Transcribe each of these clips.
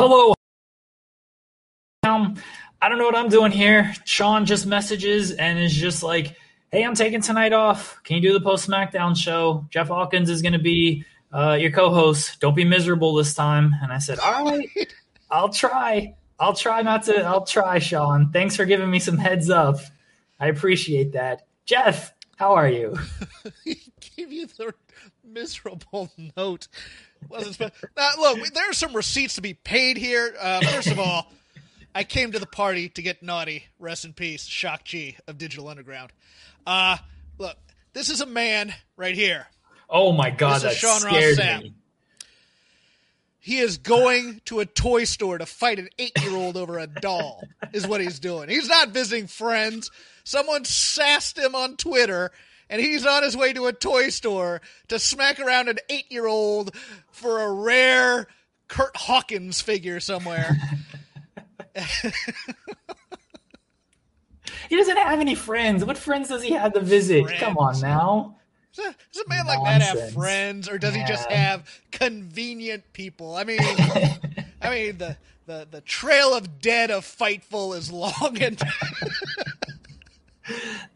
Hello. Um, I don't know what I'm doing here. Sean just messages and is just like, "Hey, I'm taking tonight off. Can you do the post SmackDown show? Jeff Hawkins is going to be uh, your co-host. Don't be miserable this time." And I said, "All right, I'll try. I'll try not to. I'll try, Sean. Thanks for giving me some heads up. I appreciate that." Jeff, how are you? he gave you the miserable note. Wasn't now, look, there are some receipts to be paid here. Uh, first of all, I came to the party to get naughty. Rest in peace, Shock G of Digital Underground. Uh, look, this is a man right here. Oh my god, this that Sean scared Ross Sapp. me. He is going to a toy store to fight an eight-year-old over a doll. Is what he's doing. He's not visiting friends. Someone sassed him on Twitter and he's on his way to a toy store to smack around an eight year old for a rare Curt Hawkins figure somewhere. he doesn't have any friends. What friends does he have to visit? Friends. Come on now. Does a, does a man Nonsense. like that have friends, or does yeah. he just have convenient people? I mean, I mean the, the the trail of dead of Fightful is long and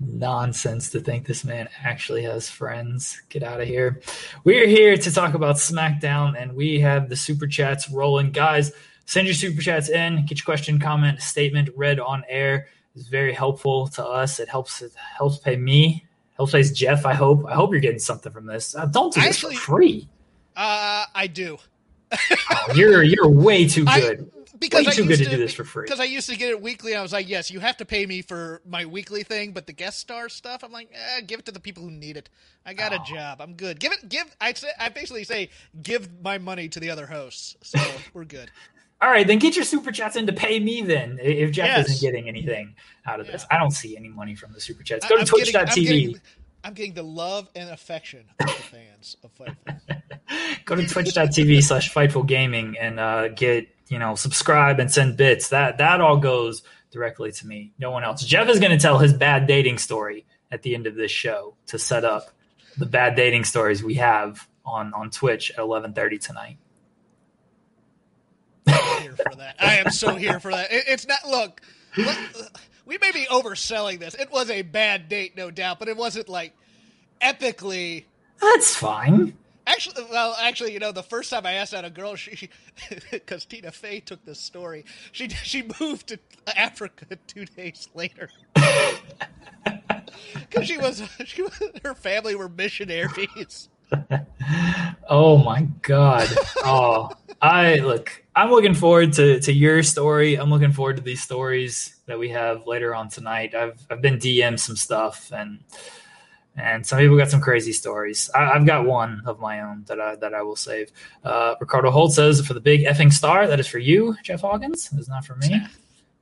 nonsense to think this man actually has friends. Get out of here. We're here to talk about SmackDown, and we have the super chats rolling. Guys, send your super chats in. Get your question, comment, statement read on air. It's very helpful to us. It helps. It helps pay me. Helps pay Jeff. I hope. I hope you're getting something from this. Uh, don't do this actually, for free. Uh, I do. oh, you're you're way too good. I, because Way too good to, to, do this for free. Because I used to get it weekly. I was like, yes, you have to pay me for my weekly thing, but the guest star stuff, I'm like, eh, give it to the people who need it. I got oh. a job. I'm good. Give it. Give. I say. I basically say, give my money to the other hosts. So we're good. All right, then get your super chats in to pay me. Then, if Jeff yes. isn't getting anything out of yeah. this, I don't see any money from the super chats. Go to Twitch.tv. I'm getting the love and affection of the fans of Fightful. Go to twitch.tv slash Fightful Gaming and uh, get you know, subscribe and send bits. That that all goes directly to me. No one else. Jeff is going to tell his bad dating story at the end of this show to set up the bad dating stories we have on on Twitch at 11:30 tonight. here for that. I am so here for that. It, it's not look, look, we may be overselling this. It was a bad date, no doubt, but it wasn't like epically. That's fine. Actually, well, actually, you know, the first time I asked out a girl, she, because Tina Fey took this story, she she moved to Africa two days later. Because she was, she her family were missionaries. oh my god. Oh, I look. I'm looking forward to to your story. I'm looking forward to these stories that we have later on tonight. I've I've been DM some stuff and and some people got some crazy stories. I, have got one of my own that I that I will save. Uh, Ricardo Holt says for the big effing star that is for you, Jeff Hawkins. It's not for me.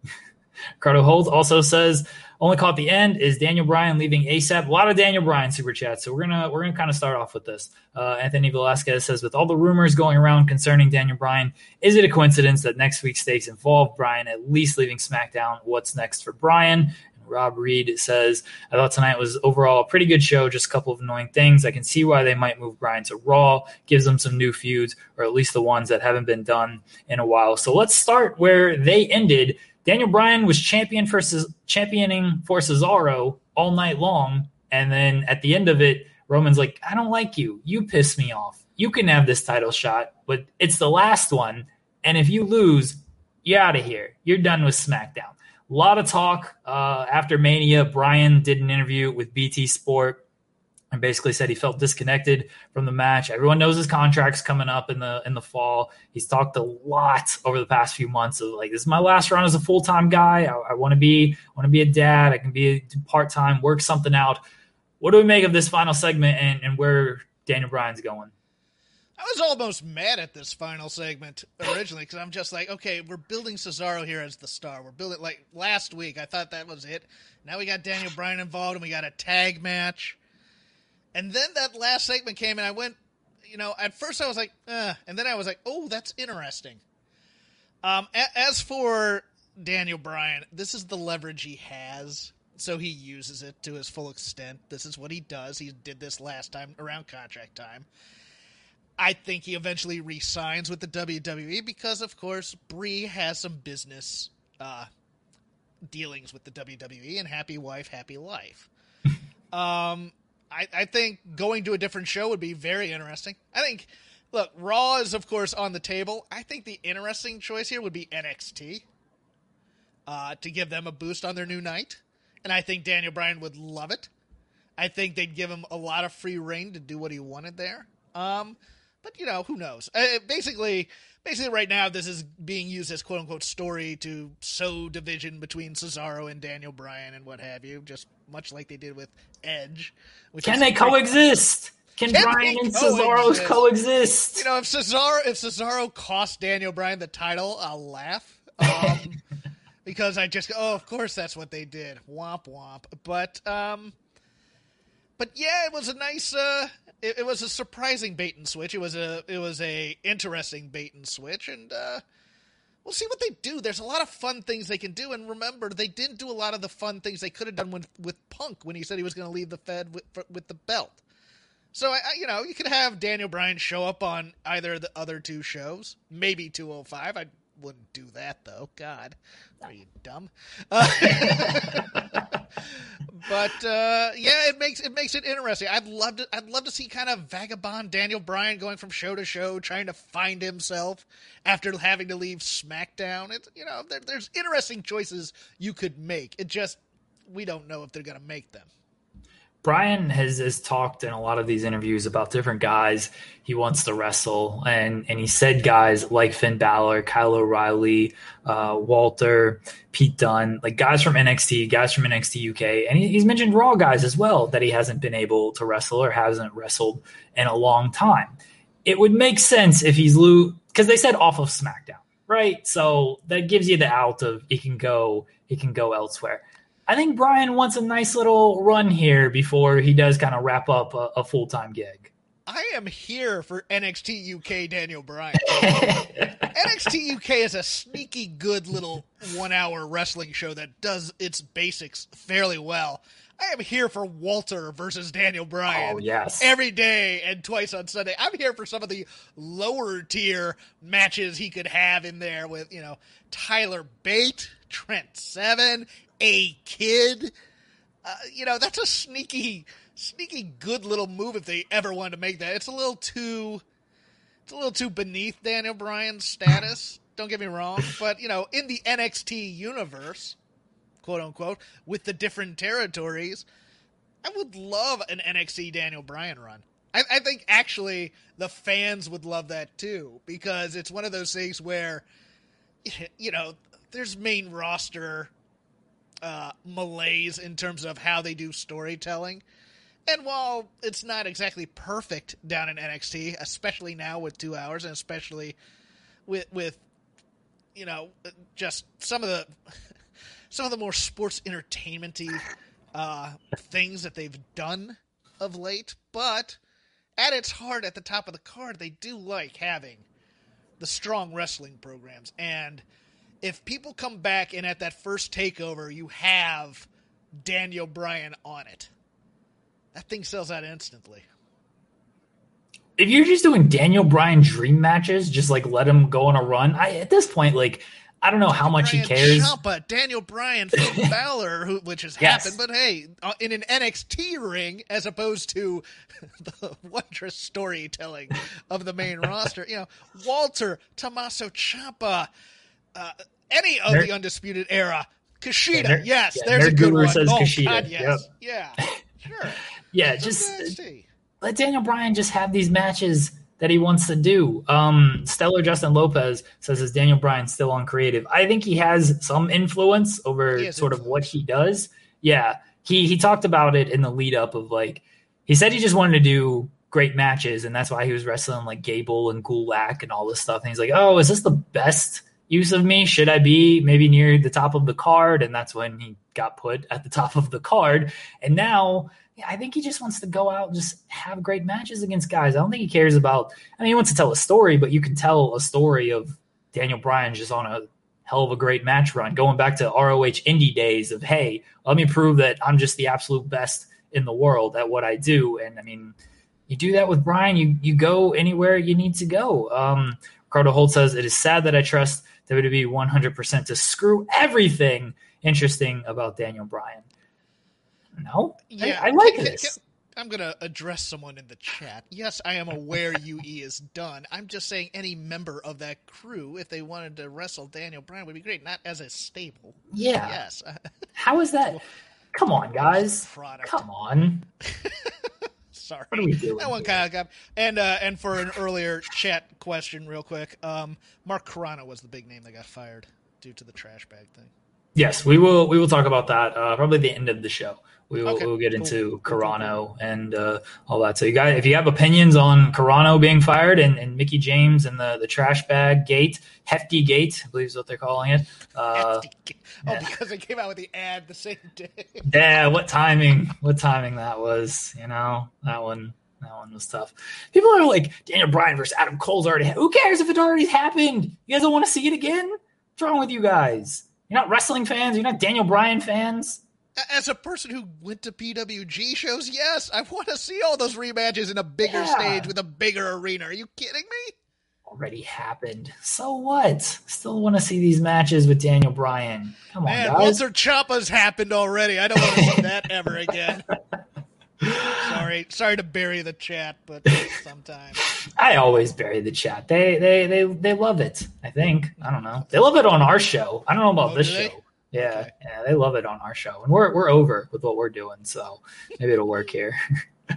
Ricardo Holt also says only caught the end is Daniel Bryan leaving ASAP. A lot of Daniel Bryan super chats, so we're gonna we're gonna kind of start off with this. Uh, Anthony Velasquez says, with all the rumors going around concerning Daniel Bryan, is it a coincidence that next week's stakes involve Bryan at least leaving SmackDown? What's next for Bryan? Rob Reed says, I thought tonight was overall a pretty good show, just a couple of annoying things. I can see why they might move Bryan to Raw, gives them some new feuds, or at least the ones that haven't been done in a while. So let's start where they ended Daniel Bryan was champion for championing for Cesaro all night long, and then at the end of it, Roman's like, "I don't like you. You piss me off. You can have this title shot, but it's the last one, and if you lose, you're out of here. You're done with SmackDown." A lot of talk uh, after Mania. Bryan did an interview with BT Sport and basically said he felt disconnected from the match. Everyone knows his contract's coming up in the in the fall. He's talked a lot over the past few months of like this is my last run as a full time guy. I, I want to be want to be a dad. I can be part time, work something out. What do we make of this final segment and, and where Daniel Bryan's going? I was almost mad at this final segment originally because I'm just like, okay, we're building Cesaro here as the star. We're building like last week. I thought that was it. Now we got Daniel Bryan involved and we got a tag match. And then that last segment came, and I went, you know, at first I was like, uh, and then I was like, oh, that's interesting. Um, a- as for Daniel Bryan, this is the leverage he has, so he uses it to his full extent. This is what he does. He did this last time around contract time. I think he eventually resigns with the WWE because, of course, Brie has some business uh, dealings with the WWE, and happy wife, happy life. um, I, I think going to a different show would be very interesting. I think, look, Raw is, of course, on the table. I think the interesting choice here would be NXT uh, to give them a boost on their new night. And I think Daniel Bryan would love it. I think they'd give him a lot of free reign to do what he wanted there. Um, but, you know, who knows? Uh, basically, basically right now this is being used as quote unquote story to sow division between Cesaro and Daniel Bryan and what have you, just much like they did with Edge. Can they coexist? Can, Can Bryan and Cesaro coexist? You know, if Cesaro if Cesaro cost Daniel Bryan the title, I'll laugh. Um, because I just oh, of course that's what they did. Womp womp. But um but yeah, it was a nice uh it, it, was a surprising bait and switch. It was a it was a interesting bait and switch, and uh, we'll see what they do. There's a lot of fun things they can do, and remember, they didn't do a lot of the fun things they could have done with with Punk when he said he was going to leave the Fed with for, with the belt. So I, I, you know, you could have Daniel Bryan show up on either of the other two shows, maybe 205. I wouldn't do that though. God, are you dumb? Uh, but uh, yeah, it makes it makes it interesting. I'd love to I'd love to see kind of vagabond Daniel Bryan going from show to show, trying to find himself after having to leave SmackDown. It's you know there, there's interesting choices you could make. It just we don't know if they're to make them. Bryan has, has talked in a lot of these interviews about different guys he wants to wrestle, and and he said guys like Finn Balor, Kyle O'Reilly, uh, Walter, Pete Dunne, like guys from NXT, guys from NXT UK, and he, he's mentioned Raw guys as well that he hasn't been able to wrestle or hasn't wrestled in a long time. It would make sense if he's Lou because they said off of SmackDown, right? So that gives you the out of he can go he can go elsewhere. I think Bryan wants a nice little run here before he does kind of wrap up a, a full time gig. I am here for NXT UK Daniel Bryan. NXT UK is a sneaky good little one hour wrestling show that does its basics fairly well. I am here for Walter versus Daniel Bryan. Oh, yes. Every day and twice on Sunday. I'm here for some of the lower tier matches he could have in there with, you know, Tyler Bate, Trent Seven, a kid. Uh, you know, that's a sneaky, sneaky good little move if they ever wanted to make that. It's a little too, it's a little too beneath Daniel Bryan's status. Don't get me wrong, but you know, in the NXT universe, quote unquote, with the different territories, I would love an NXT Daniel Bryan run. I, I think actually the fans would love that too because it's one of those things where, you know, there's main roster uh, malaise in terms of how they do storytelling. And while it's not exactly perfect down in NXT, especially now with two hours, and especially with with you know just some of the some of the more sports entertainmenty uh, things that they've done of late, but at its heart, at the top of the card, they do like having the strong wrestling programs. And if people come back and at that first takeover, you have Daniel Bryan on it, that thing sells out instantly. If you're just doing Daniel Bryan dream matches, just like let him go on a run. I at this point, like I don't know how much Bryan he cares. Ciampa, Daniel Bryan, Finn Balor, who, which has Yes. happened, but hey, uh, in an NXT ring as opposed to the wondrous storytelling of the main roster, you know, Walter, Tommaso Ciampa, uh, any of the Undisputed Era, Kushida, Yeah, yes, yeah, there's a good Guru one. says oh, Kushida, God, yes. Yeah, sure. Yeah, It's just NXT. let Daniel Bryan just have these matches that he wants to do. Um, Stellar Justin Lopez says, "Is Daniel Bryan still on creative?" I think he has some influence over sort of what he does. Yeah, he he talked about it in the lead up of like he said he just wanted to do great matches, and that's why he was wrestling like Gable and Gulak and all this stuff. And he's like, "Oh, is this the best?" Use of me? Should I be maybe near the top of the card? And that's when he got put at the top of the card. And now I think he just wants to go out and just have great matches against guys. I don't think he cares about. I mean, he wants to tell a story, but you can tell a story of Daniel Bryan just on a hell of a great match run, going back to ROH indie days of hey, let me prove that I'm just the absolute best in the world at what I do. And I mean, you do that with Bryan, you you go anywhere you need to go. Um, Ricardo Holt says it is sad that I trust WWE 100% to screw everything interesting about Daniel Bryan. No, Yeah, I, I like Can- can- this. I'm going to address someone in the chat. Yes, I am aware UE is done. I'm just saying any member of that crew, if they wanted to wrestle Daniel Bryan, would be great. Not as a stable. Yeah. Yes. How is that? Come on, guys. Product. Come on. Sorry. What are we doing? That one kind of got. And uh, and for an earlier chat question, real quick, um, Mark Carrano was the big name that got fired due to the trash bag thing. Yes, we will. We will talk about that uh, probably the end of the show. We will Okay, we'll get cool. into Carrano and uh, all that. So you guys, if you have opinions on Carrano being fired and, and Mickie James and the the trash bag gate, hefty gate, I believe is what they're calling it. Uh, oh, because they came out with the ad the same day. yeah, what timing? What timing that was? You know that one. That one was tough. People are like Daniel Bryan versus Adam Cole's already. Ha- Who cares if it already happened? You guys don't want to see it again? What's wrong with you guys? You're not wrestling fans. You're not Daniel Bryan fans. As a person who went to PWG shows, yes, I want to see all those rematches in a bigger Yeah. stage with a bigger arena. Are you kidding me? already happened. So what? Still want to see these matches with Daniel Bryan. Come on, Man, guys. Walter Ciampa's happened already. I don't want to see that ever again. sorry, sorry to bury the chat, but sometimes. I always bury the chat. They they they they love it. I think. I don't know. They love it on our show. I don't know about Oh, this show. Yeah, Okay. yeah, they love it on our show, and we're we're over with what we're doing, so maybe it'll work here.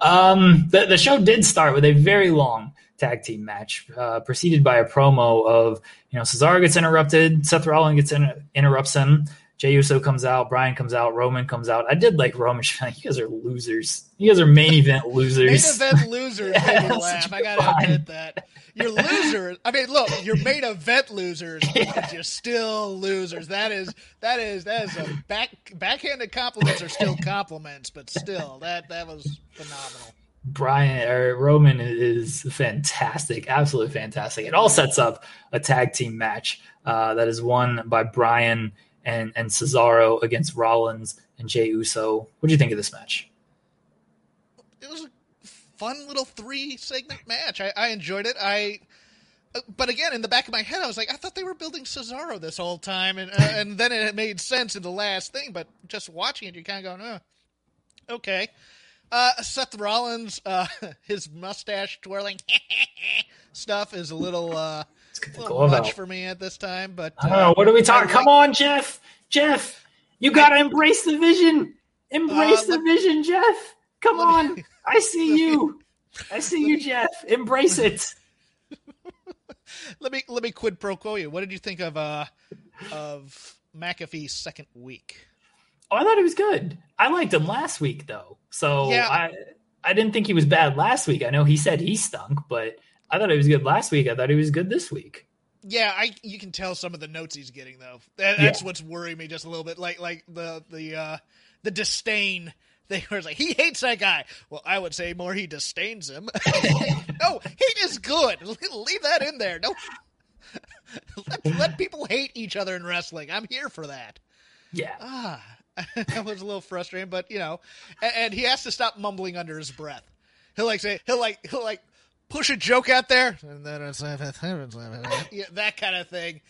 um, the the show did start with a very long tag team match, uh, preceded by a promo of you know Cesaro gets interrupted, Seth Rollins gets in, interrupts him, Jey Uso comes out, Bryan comes out, Roman comes out. I did like Roman. You guys are losers. You guys are main event losers. Main event losers Yeah, made me that's laugh. I gotta admit that. You're losers. I mean, look, you're main event losers, but you're still losers. That is that is that is a back backhanded compliments are still compliments, but still that that was phenomenal. Bryan or Roman is fantastic, absolutely fantastic. It all sets up a tag team match uh, that is won by Bryan and and Cesaro against Rollins and Jey Uso. What do you think of this match? It was a fun little three segment match. I, I enjoyed it. I. But again, in the back of my head, I was like, I thought they were building Cesaro this whole time, and uh, and then it made sense in the last thing. But just watching it, you're kind of go, oh, okay. Uh, Seth Rollins, uh, his mustache twirling stuff is a little, uh, Let's get a the little glove much out. for me at this time. But uh, don't. What are we talking? I Come on, Jeff. Jeff, you got to embrace the vision. Embrace Uh, the look- vision, Jeff. Come on. I see you. I see you, Jeff. Embrace it. let me let me quid pro quo you. What did you think of uh of McAfee's second week? Oh, I thought he was good. I liked him last week though. So Yeah. I I didn't think he was bad last week. I know he said he stunk, but I thought he was good last week. I thought he was good this week. Yeah, I you can tell some of the notes he's getting though. That, that's what's worrying me just a little bit. Like like the the uh the disdain. They were like he hates that guy. Well, I would say more he disdains him. no, hate is good. Leave that in there. No, let, let people hate each other in wrestling. I'm here for that. Yeah. Ah, that was a little frustrating, but you know, and, and he has to stop mumbling under his breath. He'll like say he'll like he'll like push a joke out there, and then it's yeah, that kind of thing.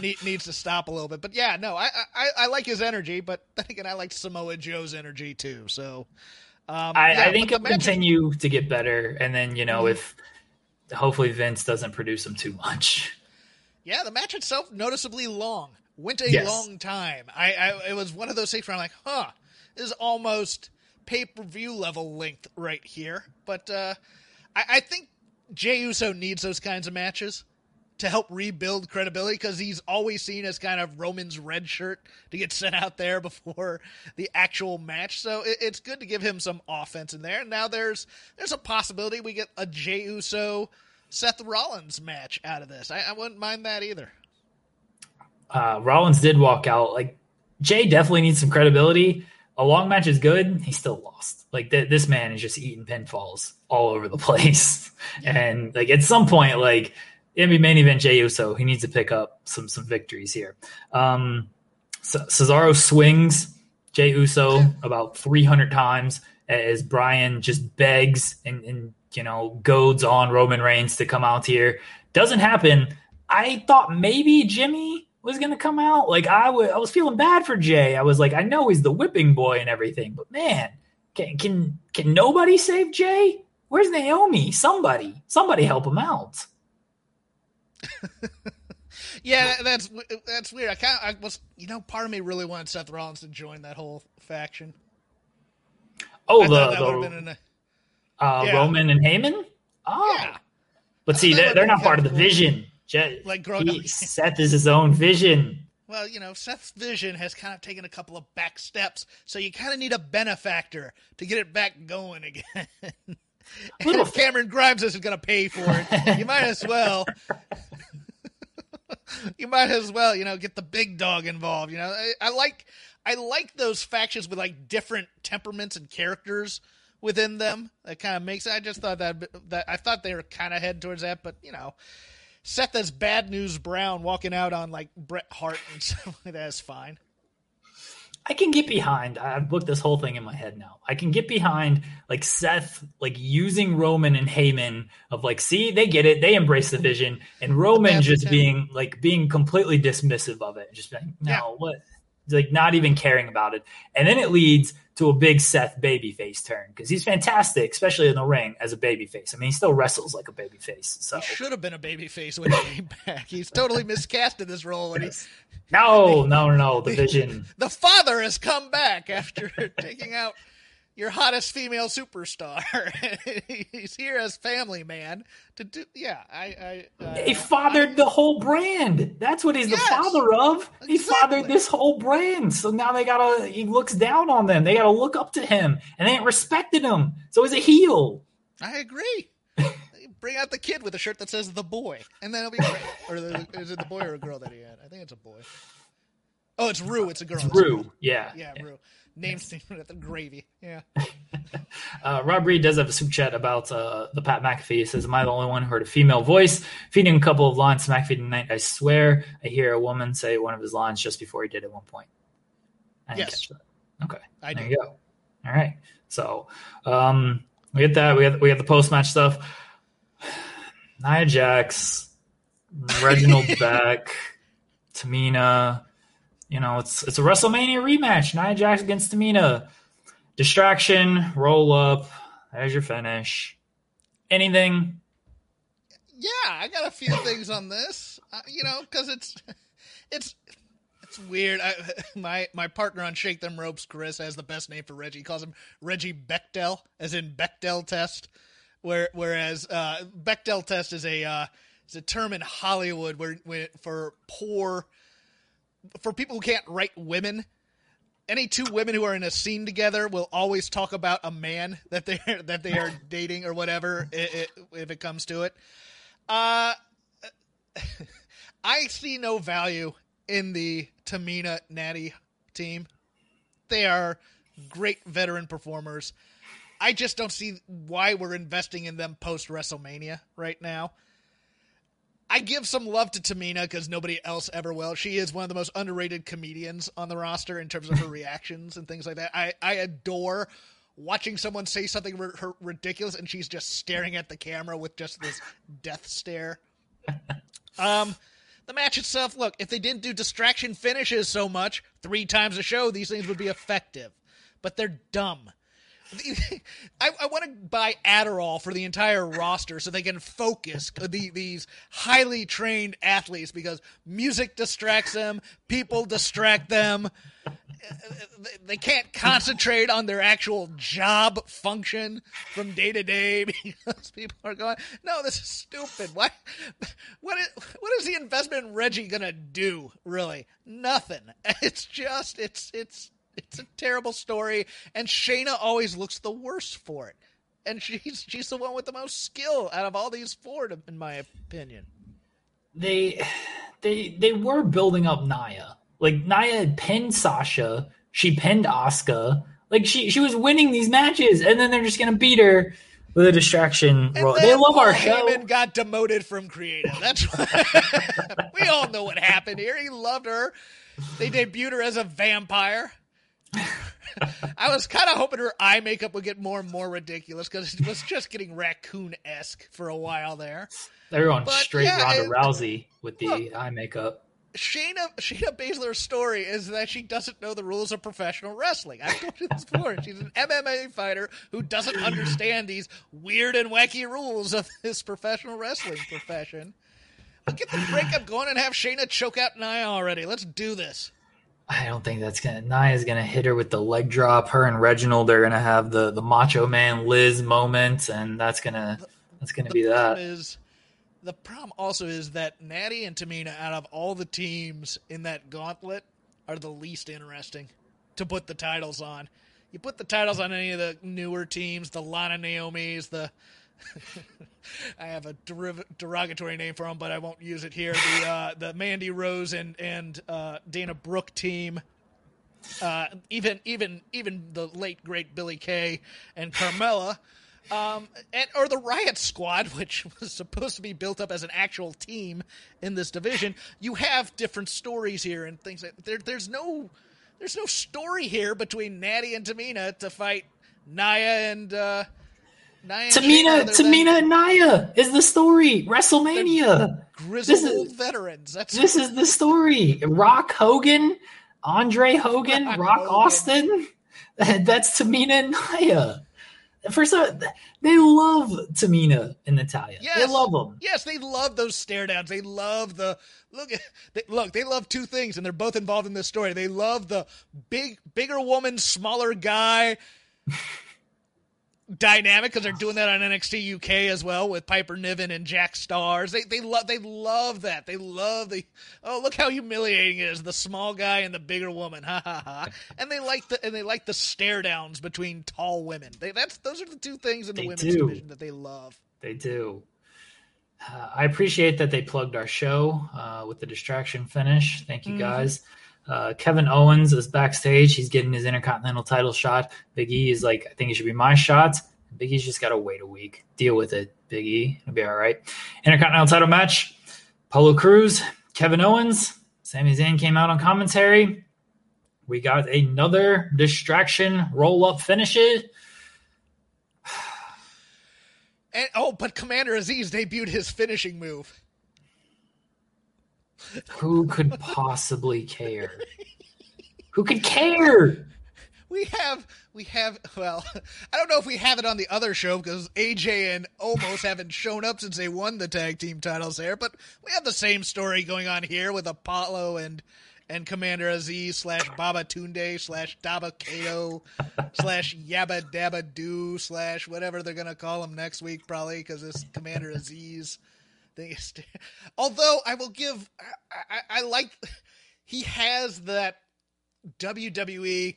Need, needs to stop a little bit, but yeah, no, I, I I like his energy, but then again, I like Samoa Joe's energy too. So, um, I, yeah, I think but he'll the match- continue to get better, and then you know Mhm. if hopefully Vince doesn't produce him too much. Yeah, the match itself noticeably long. Went a Yes. long time. I, I it was one of those things where I'm like, huh, this is almost pay per view level length right here. But uh, I, I think Jey Uso needs those kinds of matches to help rebuild credibility because he's always seen as kind of Roman's red shirt to get sent out there before the actual match. So it, it's good to give him some offense in there. Now there's there's a possibility we get a Jey Uso Seth Rollins match out of this. I, I wouldn't mind that either. Uh, Rollins did walk out. Like Jay definitely needs some credibility. A long match is good. He still lost. Like th- this man is just eating pinfalls all over the place. And like at some point, like it'd be main event Jey Uso. He needs to pick up some some victories here. Um, C- Cesaro swings Jey Uso about 300 times as Bryan just begs and, and you know goads on Roman Reigns to come out here. Doesn't happen. I thought maybe Jimmy was gonna come out. Like I wa- I was feeling bad for Jay. I was like, I know he's the whipping boy and everything, but man, can can can nobody save Jay? Where's Naomi? Somebody, somebody help him out. Yeah, that's that's weird. I kind of I was you know part of me really wanted Seth Rollins to join that whole faction. Oh, I the, the have been in a, uh, yeah. Roman and Heyman. Oh, yeah. but see, they're, they're not part of the cool. vision. Jay, Like growing he- up- Seth is his own vision. Well, you know, Seth's vision has kind of taken a couple of back steps, so you kind of need a benefactor to get it back going again. and if Cameron Grimes isn't going to pay for it, you might as well. you might as well, you know, get the big dog involved. You know, I, I like, I like those factions with like different temperaments and characters within them. That kind of makes. I just thought that that I thought they were kind of heading towards that, but you know. Seth as Bad News Brown walking out on like Bret Hart and stuff like that is fine. I can get behind. I've booked this whole thing in my head now. I can get behind like Seth, like using Roman and Heyman of like, see, they get it, they embrace the vision, and Roman just being like being completely dismissive of it, just being no, Yeah. what, like not even caring about it, and then it leads to a big Seth babyface turn because he's fantastic, especially in the ring as a babyface. I mean, he still wrestles like a babyface. So He should have been a babyface when he came back. He's totally miscast in this role. And he, no, no, no, no, the vision. the father has come back after taking out your hottest female superstar. He's here as family man to do. Yeah, I. I, I He fathered the whole brand. That's what he's Yes. the father of. He Exactly. fathered this whole brand. So now they gotta. He looks down on them. They gotta look up to him, and they ain't respected him. So he's a heel. I agree. Bring out the kid with a shirt that says "the boy," and then it'll be great. Or the, is it the boy or a girl that he had? I think it's a boy. Oh, it's Roux. It's a girl. It's a girl. Roux. Yeah. Yeah, Roux. Name's Steven at the gravy. Yeah. Uh, Rob Reed does have a super chat about uh, the Pat McAfee. He says, "Am I the only one who heard a female voice feeding a couple of lines to McAfee tonight? I swear, I hear a woman say one of his lines just before he did at one point." I Yes. Okay. I there do. you go. All right. So um, we get that. We got we got the post match stuff. Nia Jax, Reginald Beck, Tamina. You know, it's it's a WrestleMania rematch. Nia Jax against Tamina. Distraction, roll up. There's your finish. Anything? Yeah, I got a few things on this. Uh, you know, because it's it's it's weird. I, my my partner on Shake Them Ropes, Chris, has the best name for Reggie. He calls him Reggie Bechdel, as in Bechdel test. Where whereas uh, test is a uh, is a term in Hollywood where, where for poor for people who can't write women. Any two women who are in a scene together will always talk about a man that they are that they are dating or whatever if it comes to it. Uh, I see no value in the Tamina Natty team. They are great veteran performers. I just don't see why we're investing in them post WrestleMania right now. I give some love to Tamina because nobody else ever will. She is one of the most underrated comedians on the roster in terms of her reactions and things like that. I, I adore watching someone say something r- ridiculous and she's just staring at the camera with just this death stare. Um, the match itself, look, if they didn't do distraction finishes so much three times a show, these things would be effective. But they're dumb. I, I want to buy Adderall for the entire roster so they can focus the, these highly trained athletes because music distracts them, people distract them. They can't concentrate on their actual job function from day to day because people are going, "No, this is stupid. Why? What is what is the investment in Reggie gonna do? Really, nothing. It's just it's it's it's a terrible story, and Shayna always looks the worst for it. And she's she's the one with the most skill out of all these four, in my opinion. They they they were building up Nia. Like Nia had pinned Sasha, she pinned Asuka. Like she she was winning these matches, and then they're just gonna beat her with a distraction. And they love our show. Heyman got demoted from creative. That's we all know what happened here. He loved her. They debuted her as a vampire. I was kind of hoping her eye makeup would get more and more ridiculous because it was just getting raccoon esque for a while there. Going but, straight yeah, Ronda Rousey with the look, eye makeup. Shayna Shayna Baszler's story is that she doesn't know the rules of professional wrestling. I've told you this before. She's an MMA fighter who doesn't understand these weird and wacky rules of this professional wrestling profession. But get the breakup going and have Shayna choke out Nia already. Let's do this. I don't think that's gonna. Nia's gonna hit her with the leg drop. Her and Reginald are gonna have the the Macho Man Liz moment, and that's gonna that's gonna the be that. Is the problem also is that Natty and Tamina, out of all the teams in that gauntlet, are the least interesting to put the titles on. You put the titles on any of the newer teams, the Lana Naomi's, the I have a derogatory name for them, but I won't use it here. The uh, the Mandy Rose and and uh, Dana Brooke team, uh, even even even the late great Billie Kay and Carmella, um, and or the Riot Squad, which was supposed to be built up as an actual team in this division. You have different stories here and things. There, there's no there's no story here between Natty and Tamina to fight Nia and. Nia Tamina, Tamina and Nia is the story. WrestleMania. Grizzled this is, veterans. That's this is the story. Rock Hogan, Andre Hogan, Rock, Rock Hogan. Austin. That's Tamina and Nia. First, of all, they love Tamina and Natalya. Yes, they love them. Yes, they love those stare downs. They love the look. They, look, they love two things, and they're both involved in this story. They love the big, bigger woman, smaller guy dynamic because they're doing that on NXT UK as well with Piper Niven and Jack Starz. They they love they love that. They love the oh look how humiliating it is the small guy and the bigger woman. Ha ha ha. And they like the and they like the stare downs between tall women. They that's those are the two things in the they women's do. division that they love. They do. Uh, I appreciate that they plugged our show uh, with the distraction finish. Thank you mm-hmm. guys. Uh, Kevin Owens is backstage. He's getting his Intercontinental title shot. Big E is like, I think it should be my shot. Big E's just got to wait a week. Deal with it, Big E. It'll be all right. Intercontinental title match. Apollo Crews, Kevin Owens, Sami Zayn came out on commentary. We got another distraction roll up finish it. And, oh, but Commander Azeez debuted his finishing move. Who could possibly care? Who could care? We have we have well, I don't know if we have it on the other show because AJ and Omos haven't shown up since they won the tag team titles there, but we have the same story going on here with Apollo and and Commander Azeez slash Baba Tunde slash Dabba-Kato slash Yabba Dabba Doo slash whatever they're gonna call him next week probably because it's Commander Azeez Although I will give, I, I, I like he has that WWE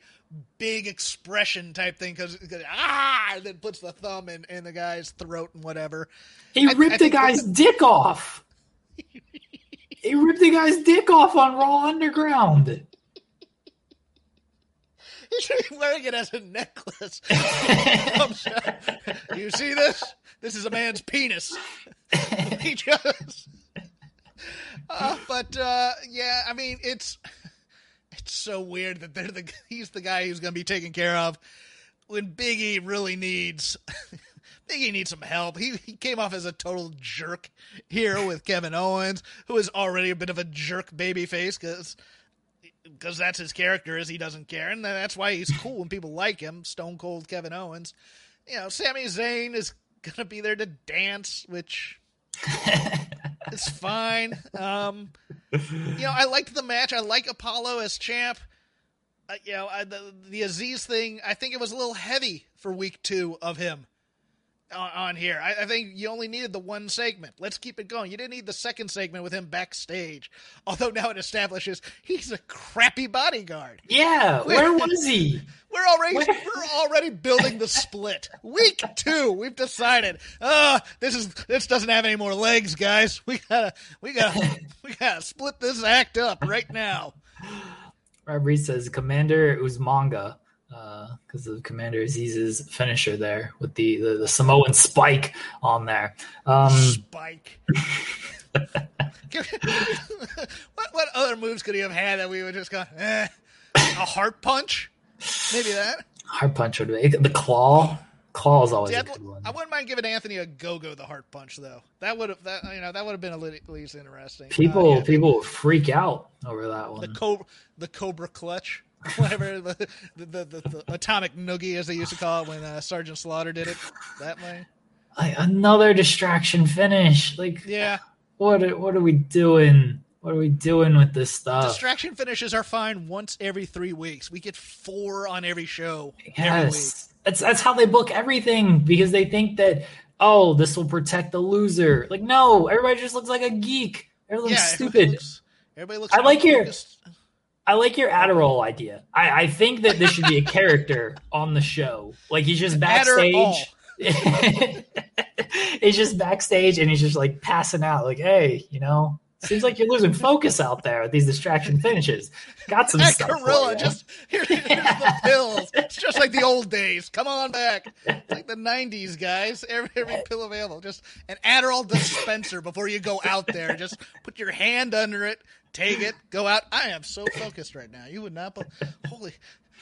big expression type thing because ah, and then puts the thumb in, in the guy's throat and whatever. He I- ripped I the guy's dick off. he ripped the guy's dick off on Raw Underground. He should be wearing it as a necklace. you see this? This is a man's penis. he just. Uh, but uh, yeah, I mean, it's it's so weird that they're the he's the guy who's going to be taken care of when Biggie really needs. Biggie needs some help. He he came off as a total jerk here with Kevin Owens, who is already a bit of a jerk babyface because because that's his character is he doesn't care and that's why he's cool when people like him stone cold kevin owens you know Sami Zayn is gonna be there to dance which is fine. Um you know i liked the match. I like apollo as champ. Uh, you know I, the, the azeez thing i think it was a little heavy for week two of him on, on here I, I think you only needed the one segment let's keep it going you didn't need the second segment with him backstage although now it establishes he's a crappy bodyguard Yeah, where was he? we're already we're already building the split. Week two, we've decided. Uh, this is this doesn't have any more legs, guys. We gotta we gotta we gotta split this act up right now. Rob Reed says Commander Uzmanga, because of Commander Azeez's finisher there with the, the, the Samoan spike on there. Um, Spike. what what other moves could he have had that we would just go eh? A heart punch? Maybe that. Heart punch would be the claw. Claw is always See, a I'd- good one. I wouldn't mind giving Anthony a go go the heart punch though. That would have that you know that would have been at least interesting. Uh, People yeah. people would freak out over that the one. cobra, the cobra clutch, whatever the the, the, the, atomic noogie as they used to call it when uh, Sergeant Slaughter did it that way. Like, another distraction finish. Like Yeah, what are, what are we doing? What are we doing with this stuff? distraction finishes are fine once every three weeks. We get four on every show every week. Yes. That's that's how they book everything because they think that oh this will protect the loser. Like no, everybody just looks like a geek. Everyone Yeah, looks everybody stupid. looks- Everybody looks. I like your- unfocused. I like your Adderall idea. I, I think that this should be a character on the show. Like he's just backstage. he's just backstage and he's just like passing out. Like, hey, you know, seems like you're losing focus out there with these distraction finishes. Got some That stuff. gorilla just here, here's the pills. It's just like the old days. Come on back. It's like the '90s, guys. Every, every pill available. Just an Adderall dispenser before you go out there. Just put your hand under it, take it, go out. I am so focused right now. You would not. Be, holy.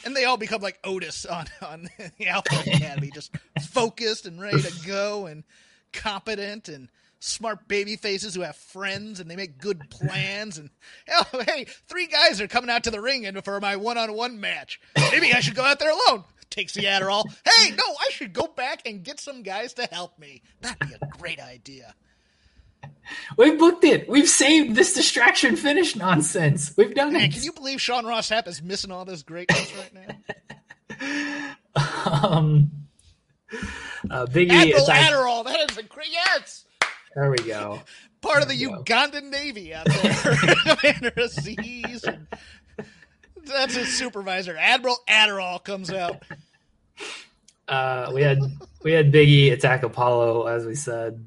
And they all become like Otis on on the Alpha Academy, just focused and ready to go and competent and smart baby faces who have friends and they make good plans and oh hey three guys are coming out to the ring and for my one-on-one match maybe i should go out there alone takes the adderall hey no i should go back and get some guys to help me that'd be a great idea We've booked it. We've saved this distraction finish nonsense. We've done man it. can you believe sean ross Sapp is missing all this greatness right now um, uh, Biggie. admiral adderall that is a great yes There we go. part of the There we go. Ugandan Navy out there. And- That's his supervisor. Admiral Adderall comes out. Uh, we had we had Biggie attack Apollo, as we said.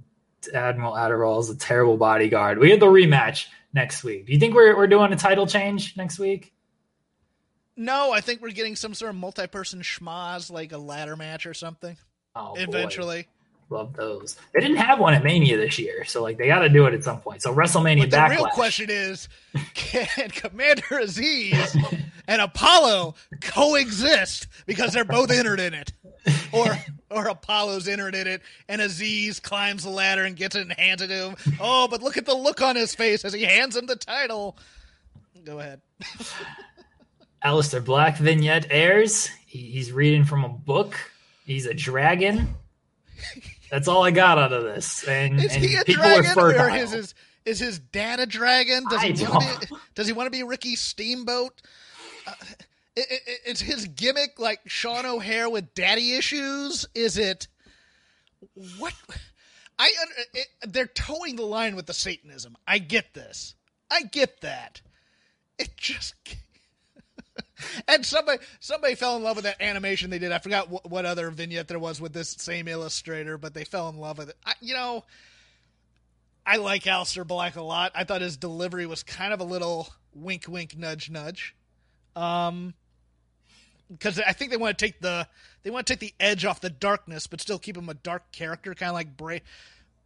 Admiral Adderall is a terrible bodyguard. We had the rematch next week. Do you think we're we're doing a title change next week? No, I think we're getting some sort of multi-person schmaz, like a ladder match or something. Oh, boy. eventually. love those. They didn't have one at Mania this year, so like they got to do it at some point. So WrestleMania But the Backlash. real question is, can Commander Azeez and Apollo coexist because they're both entered in it, or or Apollo's entered in it and Azeez climbs the ladder and gets it and hands it to him. Oh, but look at the look on his face as he hands him the title. Go ahead. Aleister Black vignette airs. He's reading from a book. He's a dragon. That's all I got out of this. And, Is and he a people dragon are fertile. or is his Is his dad a dragon? Does I he want to be? Does he want to be Ricky Steamboat? Uh, it, it, it's his gimmick like Sean O'Haire with daddy issues. Is it what? I it, they're towing the line with the Satanism. I get this. I get that. It just. and somebody somebody fell in love with that animation they did. I forgot what, what other vignette there was with this same illustrator, but they fell in love with it. I, you know, I like Aleister Black a lot. I thought his delivery was kind of a little wink, wink, nudge, nudge. Um, because I think they want to take the they want to take the edge off the darkness, but still keep him a dark character, kind of like Bray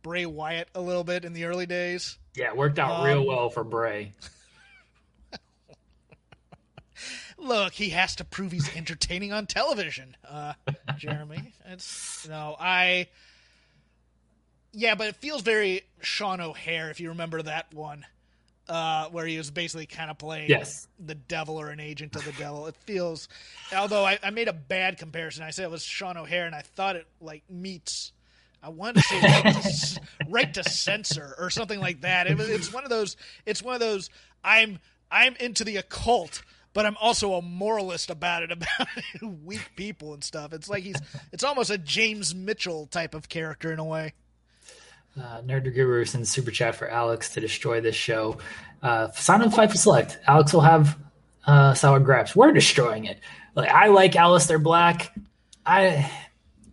Bray Wyatt a little bit in the early days. Yeah, it worked out Um, real well for Bray. Look, he has to prove he's entertaining on television, uh, Jeremy. It's no, I. Yeah, but it feels very Sean O'Haire if you remember that one, uh, where he was basically kind of playing Yes. the devil or an agent of the devil. It feels, although I, I made a bad comparison. I said it was Sean O'Haire, and I thought it like meets. I wanted to say right to, right to censor or something like that. It was, it's one of those. It's one of those. I'm I'm into the occult, but I'm also a moralist about it, about weak people and stuff. It's like he's. It's almost a James Mitchell type of character in a way. Uh, Nerd Guru sends super chat for Alex to destroy this show. Uh, sign up Fightful Select. Alex will have uh, sour grapes. We're destroying it. Like I like Aleister Black. I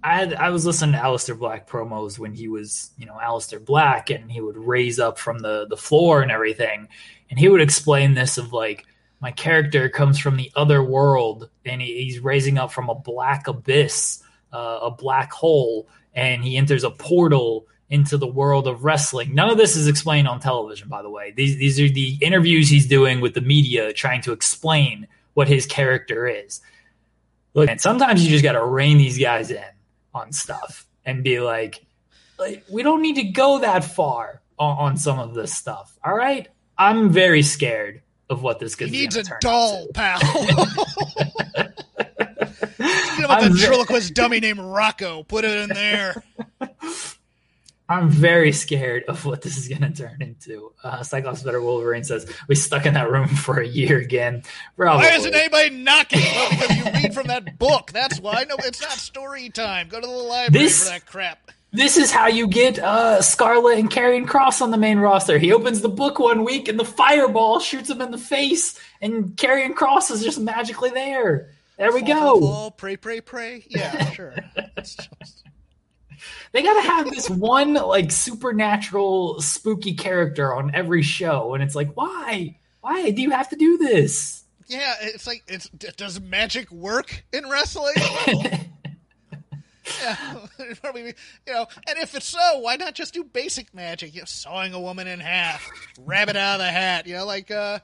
I had, I was listening to Aleister Black promos when he was you know Aleister Black and he would raise up from the the floor and everything, and he would explain this of like my character comes from the other world and he, he's raising up from a black abyss, uh, a black hole, and he enters a portal into the world of wrestling. None of this is explained on television, by the way. These these are the interviews he's doing with the media, trying to explain what his character is. Look, and sometimes you just got to rein these guys in on stuff and be like, like, we don't need to go that far on, on some of this stuff. All right, I'm very scared of what this He needs a doll, pal. Get him a ventriloquist dummy named Rocco. Put it in there. I'm very scared of what this is going to turn into. Uh, Cyclops Better Wolverine says we stuck in that room for a year again. Probably. Why isn't anybody knocking? Well, because you read from that book. That's why. No, it's not story time. Go to the library This- for that crap. This is how you get uh, Scarlet and Karrion Cross on the main roster. He opens the book one week and the fireball shoots him in the face, and Karrion Cross is just magically there. There we Fall, go. fall, fall, pray, pray, pray. Yeah, sure. They got to have this one like supernatural, spooky character on every show, and it's like, why? Why do you have to do this? yeah, it's like it's. Does magic work in wrestling? Yeah, probably, you know, and if it's so, why not just do basic magic? You know, sawing a woman in half, rabbit out of the hat. You know, like uh,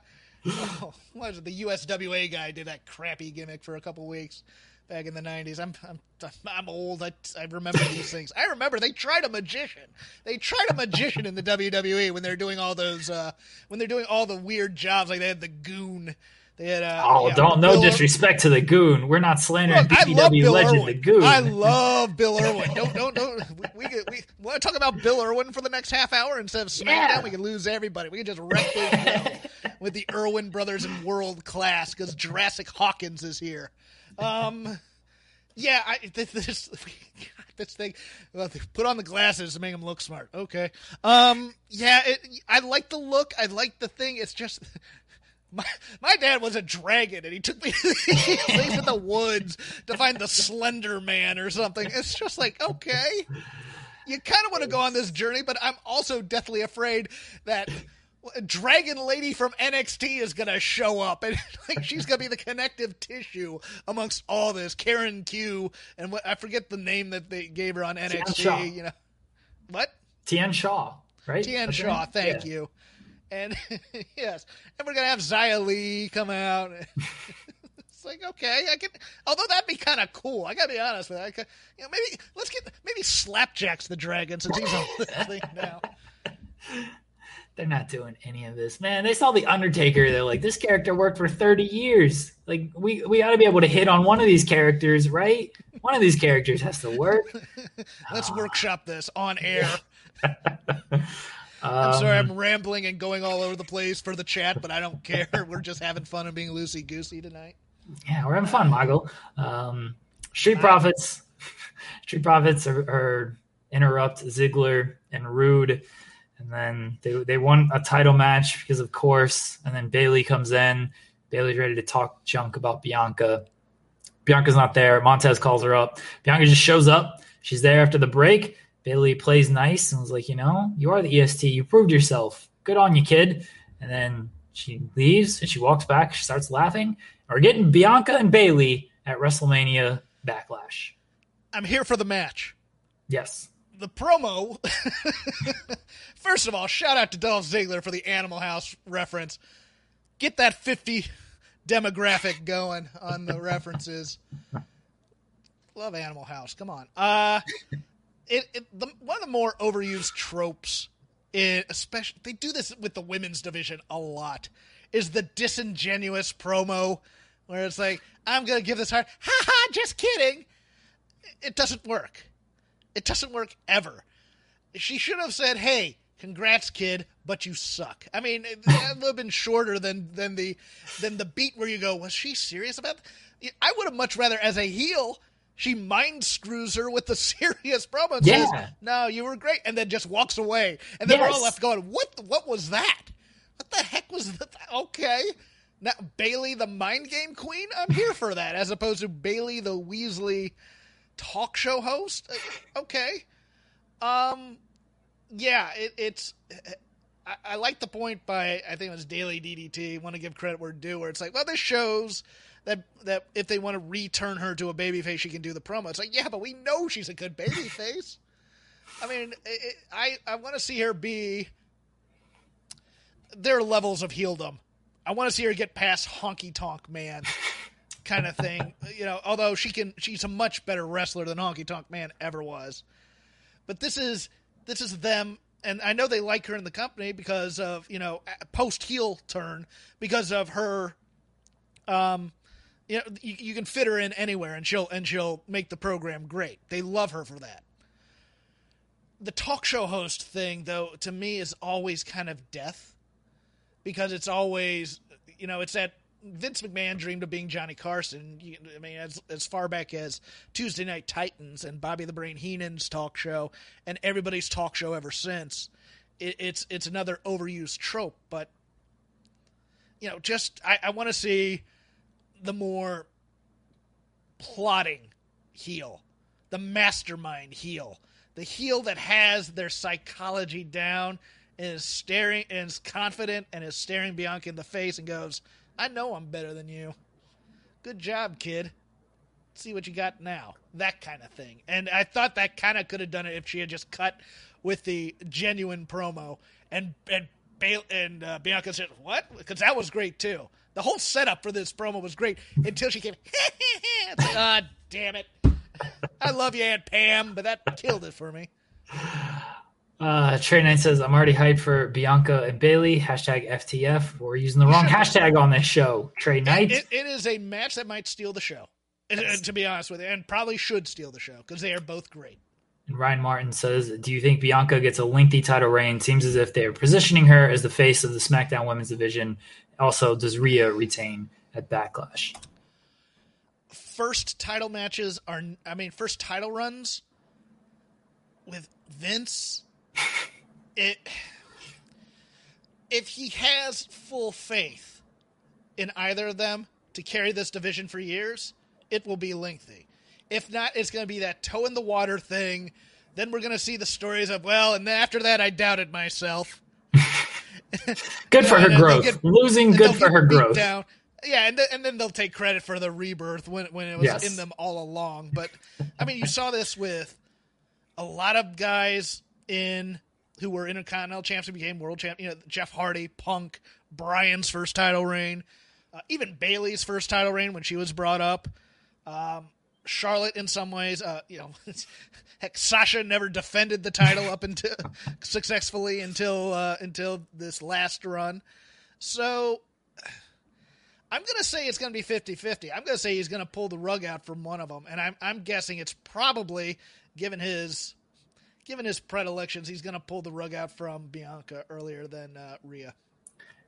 oh, what was it? The USWA guy did that crappy gimmick for a couple weeks back in the '90s. I'm I'm I'm old. I, I remember these things. I remember they tried a magician. They tried a magician in the WWE when they're doing all those uh, when they're doing all the weird jobs. Like they had the goon. They had uh, Oh, yeah, don't no Bill- disrespect to the goon. We're not slandering Look, I love BPW Bill legend Irwin. the goon. I love Bill Irwin. Don't don't don't. We, we, we want to talk about Bill Irwin for the next half hour instead of SmackDown. Yeah. We can lose everybody. We can just wreck this with the Irwin brothers in world class because Jurassic Hawkins is here. Um, yeah, I this this, this thing. Well, put on the glasses to make him look smart. Okay. Um, yeah, it, I like the look. I like the thing. It's just. My, my dad was a dragon, and he took me to the woods to find the Slender Man or something. It's just like, okay, you kind of want to go on this journey, but I'm also deathly afraid that Dragon Lady from NXT is gonna show up, and like she's gonna be the connective tissue amongst all this. Karen Q, and what I forget the name that they gave her on. NXT. You know what? Tian Sha, right? Tian That's Sha, thank Yeah. you. And yes, and we're gonna have Xia Li come out. it's like okay, I can. Although that'd be kind of cool. I gotta be honest with you. Could, you know, maybe let's get maybe Slapjack's the dragon since he's on this thing now. They're not doing any of this, man. They saw the Undertaker. They're like, this character worked for thirty years. Like, we we ought to be able to hit on one of these characters, right? One of these characters has to work. Let's workshop this on air. I'm sorry, I'm rambling and going all over the place for the chat, but I don't care. We're just having fun and being loosey goosey tonight. Yeah, we're having fun, Michael. Um, Street Profits, Street Profits are, are interrupt Ziggler and Roode, and then they they won a title match because of course, and then Bayley comes in. Bayley's ready to talk junk about Bianca. Bianca's not there. Montez calls her up. Bianca just shows up. She's there after the break. Bayley plays nice and was like, you know, you are the EST. You proved yourself. Good on you, kid. And then she leaves and she walks back. She starts laughing. We're getting Bianca and Bayley at WrestleMania Backlash. I'm here for the match. Yes. The promo. First of all, shout out to Dolph Ziggler for the Animal House reference. Get that 50 demographic going on the references. Love Animal House. Come on. Uh, it, it the, one of the more overused tropes, in, especially they do this with the women's division a lot, is the disingenuous promo where it's like, "I'm gonna give this hard, ha ha, just kidding." It doesn't work. It doesn't work ever. She should have said, "Hey, congrats, kid, but you suck." I mean, that would have been shorter than than the than the beat where you go, "Was she serious about?" That? I would have much rather, as a heel, she mind screws her with the serious promo and Yeah. says, "No, you were great," and then just walks away, and then we're all left going, "What? What was that? What the heck was that?" Okay, now Bayley, the mind game queen, I'm here for that, as opposed to Bayley, the Weasley talk show host. Uh, Okay, um, yeah, it, it's. I, I like the point by I think it was Daily DDT. Want to give credit where due, where it's like, well, this shows that that if they want to return her to a babyface, she can do the promo. It's like, yeah, but we know she's a good babyface. I mean, it, I I want to see her be. There are levels of heeldom. I want to see her get past honky tonk man kind of thing. You know, although she can, she's a much better wrestler than honky tonk man ever was. But this is this is them, and I know they like her in the company because of you know post heel turn because of her. Um, you know, you, you can fit her in anywhere, and she'll and she'll make the program great. They love her for that. The talk show host thing, though, to me is always kind of death because it's always you know it's that Vince McMahon dreamed of being Johnny Carson. I mean, as as far back as Tuesday Night Titans and Bobby the Brain Heenan's talk show and everybody's talk show ever since. It, it's it's another overused trope, but you know, just I, I want to see the more plotting heel, the mastermind heel, the heel that has their psychology down and is staring and is confident and is staring Bianca in the face and goes, "I know I'm better than you. Good job, kid. See what you got now." That kind of thing. And I thought that kind of could have done it if she had just cut with the genuine promo and and and uh, Bianca said, "What?" Because that was great too. The whole setup for this promo was great until she came. like, ah, damn it! I love you, Aunt Pam, but that killed it for me. Uh, Trey Knight says, I'm already hyped for Bianca and Bayley. Hashtag FTF. We're using the wrong hashtag on this show. Trey Knight. It, it is a match that might steal the show, and to be honest with you, and probably should steal the show because they are both great. And Ryan Martin says, Do you think Bianca gets a lengthy title reign? Seems as if they're positioning her as the face of the SmackDown Women's Division. Also, does Rhea retain at Backlash? First title matches are, I mean, first title runs with Vince. It if he has full faith in either of them to carry this division for years, it will be lengthy. If not, it's going to be that toe in the water thing. Then we're going to see the stories of well, and after that, I doubted myself. Good for her growth. get- Losing, good for her growth. down. Yeah, and th- and then they'll take credit for the rebirth when when it was Yes. in them all along. But I mean, you saw this with a lot of guys in who were intercontinental champs who became world champ. You know, Jeff Hardy, Punk, Bryan's first title reign, uh, even Bayley's first title reign when she was brought up. Um, Charlotte, in some ways, uh, you know, heck, Sasha never defended the title up until successfully until uh, until this last run. So I'm going to say it's going to be 50-50. I'm going to say he's going to pull the rug out from one of them, and I'm I'm guessing it's probably given his given his predilections, he's going to pull the rug out from Bianca earlier than uh, Rhea.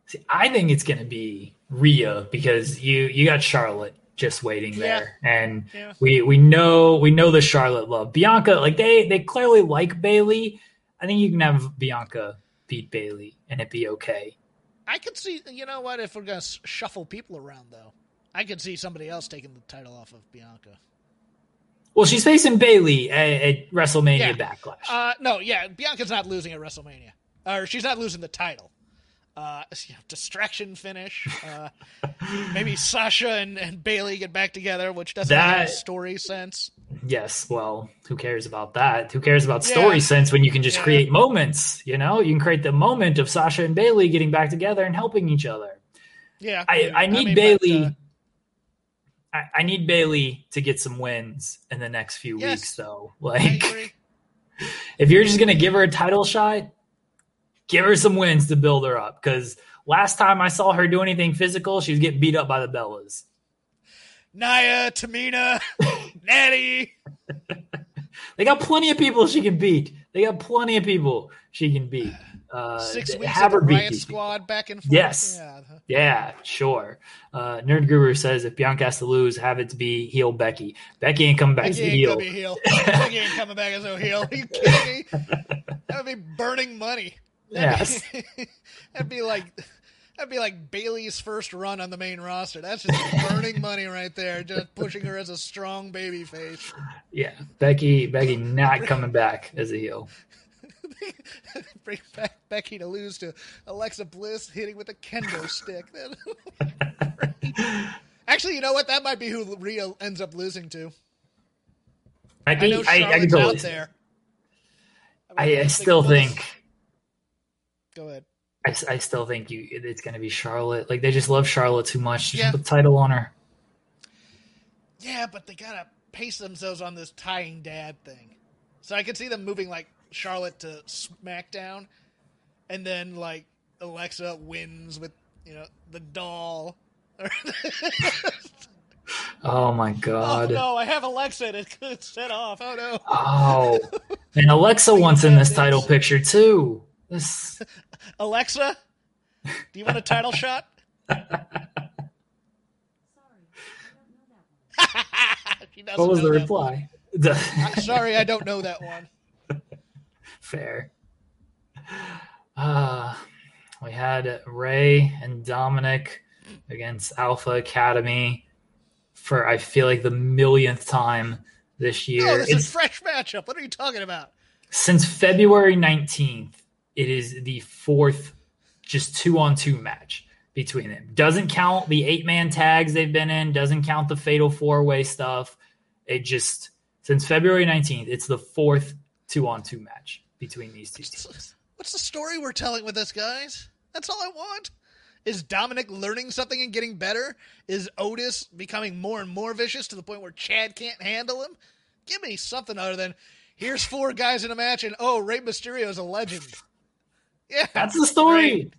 See, I think it's going to be Rhea because you you got Charlotte just waiting there, yeah. and yeah. we we know we know the Charlotte love Bianca. Like they they clearly like Bayley. I think you can have Bianca beat Bayley and it be okay. I could see. You know what? If we're going to shuffle people around, though, I could see somebody else taking the title off of Bianca. Well, she's facing Bayley at, at WrestleMania yeah. Backlash. Uh, no, yeah, Bianca's not losing at WrestleMania, or she's not losing the title. Uh, you know, distraction finish. Uh, maybe Sasha and, and Bayley get back together, which doesn't that, have story sense. Yes, well, who cares about that? Who cares about story yeah. sense when you can just yeah. create moments? You know, you can create the moment of Sasha and Bayley getting back together and helping each other. Yeah, I, I need I mean, Bayley. But, uh, I, I need Bayley to get some wins in the next few yes, weeks, though. Like, if you're just gonna give her a title shot, give her some wins to build her up. Because last time I saw her do anything physical, she was getting beat up by the Bellas. Nia, Tamina, Natty. they got plenty of people she can beat. They got plenty of people she can beat. Uh, Six weeks have of the Riot Squad back and forth. Yes. Yeah, yeah sure. Uh, Nerd Guru says if Bianca has to lose, have it to be heel Becky. Becky ain't coming back Becky as a heel. heel. Becky ain't coming back as a heel. Are you kidding me? That would be burning money. That'd yes. Be, that'd be like that'd be like Bayley's first run on the main roster. That's just burning money right there. Just pushing her as a strong baby face. Yeah, Becky. Becky not coming back as a heel. Bring back Becky to lose to Alexa Bliss hitting with a kendo stick. Actually, you know what? That might be who Rhea ends up losing to. I, think, I know I, I can totally out there. I, mean, I, I still think. Go ahead. I, I still think you it's going to be Charlotte. Like they just love Charlotte too much. Just yeah. put the title on her. Yeah, but they gotta pace themselves on this tying dad thing. So I could see them moving like Charlotte to SmackDown, and then like Alexa wins with you know the doll. oh my god! Oh no, I have Alexa to set off. Oh no! Oh, and Alexa wants in this title picture too. This Alexa, do you want a title shot? what was the reply? sorry, I don't know that one fair. Uh, we had Rey and Dominic against Alpha Academy for I feel like the millionth time this year. Oh, this it's, is fresh matchup. What are you talking about? Since February 19th, it is the fourth just two on two match between them. Doesn't count the eight man tags they've been in, doesn't count the fatal four way stuff. It just since February 19th, it's the fourth two on two match between these two teams. What's the story we're telling with this, guys? That's all I want. Is Dominic learning something and getting better? Is Otis becoming more and more vicious to the point where Chad can't handle him? Give me something other than here's four guys in a match and oh, Rey Mysterio is a legend. Yeah, that's the story. Great.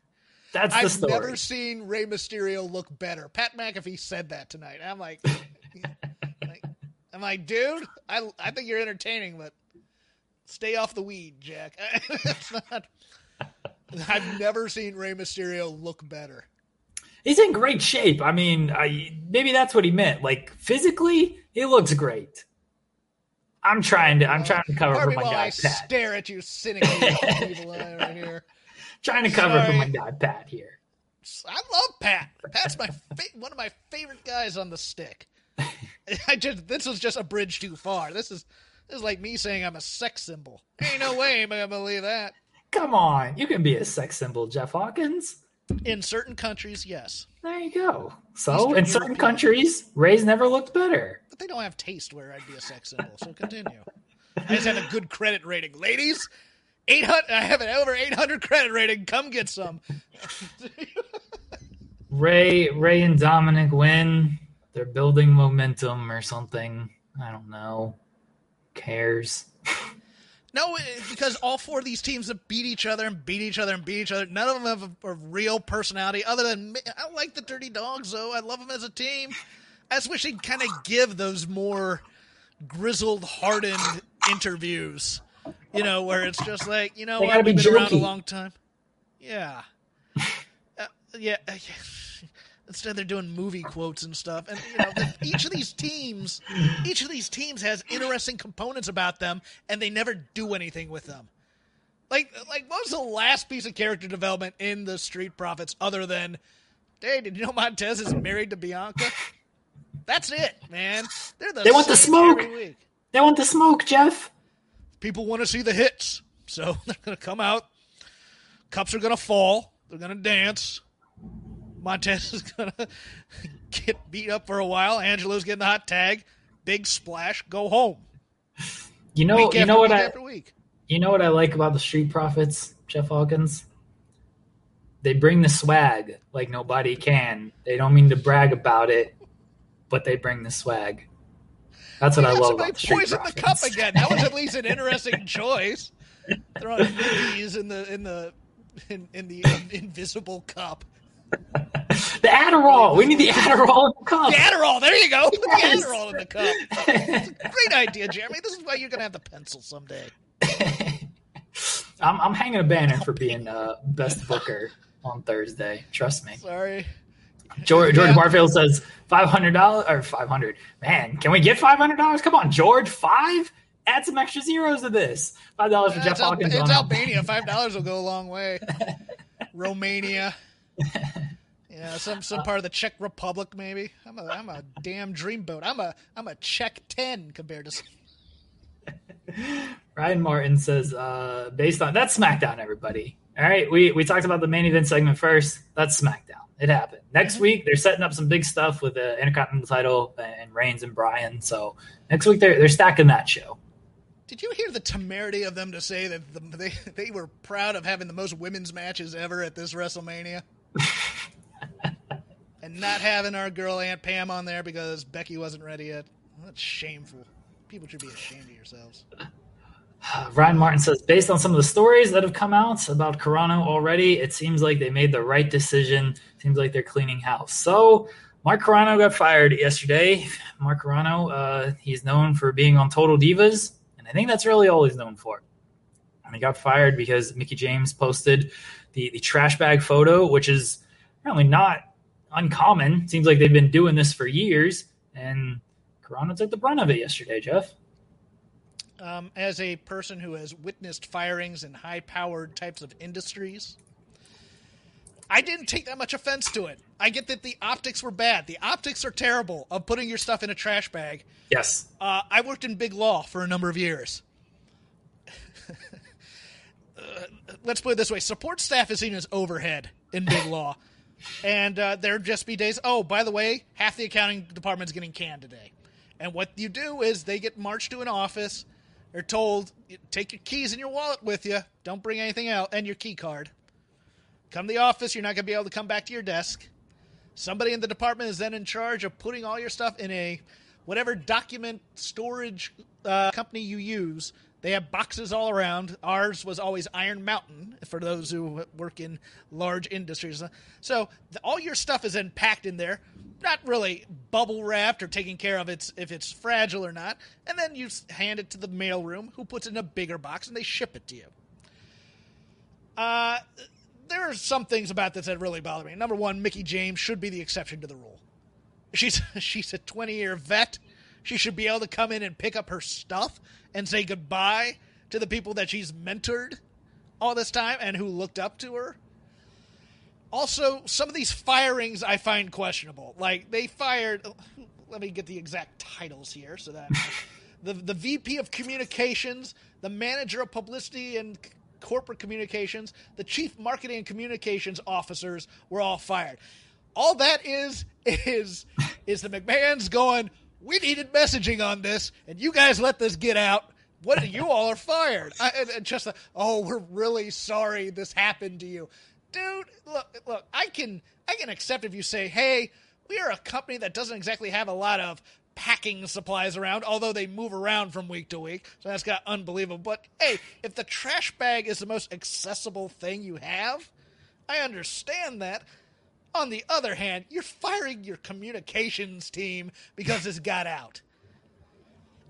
That's the story. I've story. never seen Rey Mysterio look better. Pat McAfee said that tonight. I'm like, I'm like, dude, I I think you're entertaining, but Stay off the weed, Jack. it's not. I've never seen Rey Mysterio look better. He's in great shape. I mean, I, maybe that's what he meant. Like physically, he looks great. I'm trying to. I'm trying to cover for my guy I Pat. Stare at you cynically, evil eye right here. Trying to cover Sorry. for my guy Pat here. I love Pat. Pat's my fa- one of my favorite guys on the stick. I just this was just a bridge too far. This is is like me saying I'm a sex symbol. Ain't no way I'm gonna believe that. Come on, you can be a sex symbol, Jeff Hawkins. In certain countries, yes. There you go. So, Eastern in certain countries, Rey's never looked better. But they don't have taste where I'd be a sex symbol. So continue. I just have a good credit rating, ladies. Eight hundred. I have an over eight hundred credit rating. Come get some. Rey, Rey, and Dominic win. They're building momentum or something. I don't know cares? No, because all four of these teams have beat each other and beat each other and beat each other. None of them have a, a real personality other than I like the Dirty Dogs though. I love them as a team. I just wish they'd kind of give those more grizzled, hardened interviews. You know, where it's just like, you know gotta be been around a long time. Yeah. Uh, yeah. Instead, they're doing movie quotes and stuff, and you know, each of these teams, each of these teams has interesting components about them, and they never do anything with them. Like, like what was the last piece of character development in the Street Profits other than, hey, did you know Montez is married to Bianca? That's it, man. They're the They want the smoke. They want the smoke, Jeff. People want to see the hits, so they're gonna come out. Cups are gonna fall. They're gonna dance. Montez is gonna get beat up for a while. Angelo's getting the hot tag. Big splash. Go home. You know, week you know what I, you know what I like about the Street Profits, Jeff Hawkins. They bring the swag like nobody can. They don't mean to brag about it, but they bring the swag. That's what I love about the Street poisoned the cup again. That was at least an interesting choice. Throwing Mickey's in the in the in, in the invisible cup. The Adderall. We need the Adderall in the cup. The Adderall. There you go. Yes. The Adderall in the cup. Great idea, Jeremy. This is why you're gonna have the pencil someday. I'm, I'm hanging a banner for being uh, best booker on Thursday. Trust me. Sorry. George, George Yeah. Barfield says five hundred dollars or five hundred. Man, can we get five hundred dollars? Come on, George. Five. Add some extra zeros to this. Five dollars for Jeff It's, Al- Hawkins. it's Albania. Five dollars will go a long way. Romania. Yeah, some some part of the Czech Republic, maybe. I'm a I'm a damn dreamboat. I'm a I'm a Czech ten compared to. Ryan Martin says, uh, based on that's SmackDown, everybody. All right, we we talked about the main event segment first. That's SmackDown. It happened. Next Mm-hmm. week they're setting up some big stuff with the Intercontinental title and Reigns and Bryan. So next week they're they're stacking that show. Did you hear the temerity of them to say that the, they they were proud of having the most women's matches ever at this WrestleMania? and not having our girl Aunt Pam on there because Becky wasn't ready yet. That's shameful. People should be ashamed of yourselves. Ryan Martin says, based on some of the stories that have come out about Carrano already, it seems like they made the right decision. Seems like they're cleaning house. So Mark Carrano got fired yesterday. Mark Carrano, uh, he's known for being on Total Divas, and I think that's really all he's known for. And he got fired because Mickie James posted the, the trash bag photo, which is apparently not uncommon. Seems like they've been doing this for years, and Carrano took the brunt of it yesterday, Jeff. Um, as a person who has witnessed firings in high powered types of industries, I didn't take that much offense to it. I get that the optics were bad. The optics are terrible of putting your stuff in a trash bag. Yes. Uh, I worked in big law for a number of years. Let's put it this way support staff is seen as overhead in big law. And uh, there'd just be days, oh, by the way, half the accounting department's getting canned today. And what you do is they get marched to an office. They're told, take your keys and your wallet with you. Don't bring anything out, and your key card. Come to the office. You're not going to be able to come back to your desk. Somebody in the department is then in charge of putting all your stuff in a whatever document storage uh, company you use. They have boxes all around. Ours was always Iron Mountain for those who work in large industries. So the, all your stuff is then packed in there, not really bubble wrapped or taking care of its if it's fragile or not. And then you hand it to the mailroom, who puts it in a bigger box and they ship it to you. Uh, there are some things about this that really bother me. Number one, Mickie James should be the exception to the rule. She's she's a 20 year vet. She should be able to come in and pick up her stuff and say goodbye to the people that she's mentored all this time and who looked up to her. Also, some of these firings I find questionable. Like they fired. Let me get the exact titles here so that the the VP of Communications, the manager of publicity and corporate communications, the chief marketing and communications officers were all fired. All that is is is the McMahon's going. We needed messaging on this, and you guys let this get out. What you all are fired? I, and, and just oh, we're really sorry this happened to you, dude. Look, look. I can I can accept if you say, hey, we are a company that doesn't exactly have a lot of packing supplies around, although they move around from week to week. So that's got unbelievable. But hey, if the trash bag is the most accessible thing you have, I understand that. On the other hand, you're firing your communications team because this got out.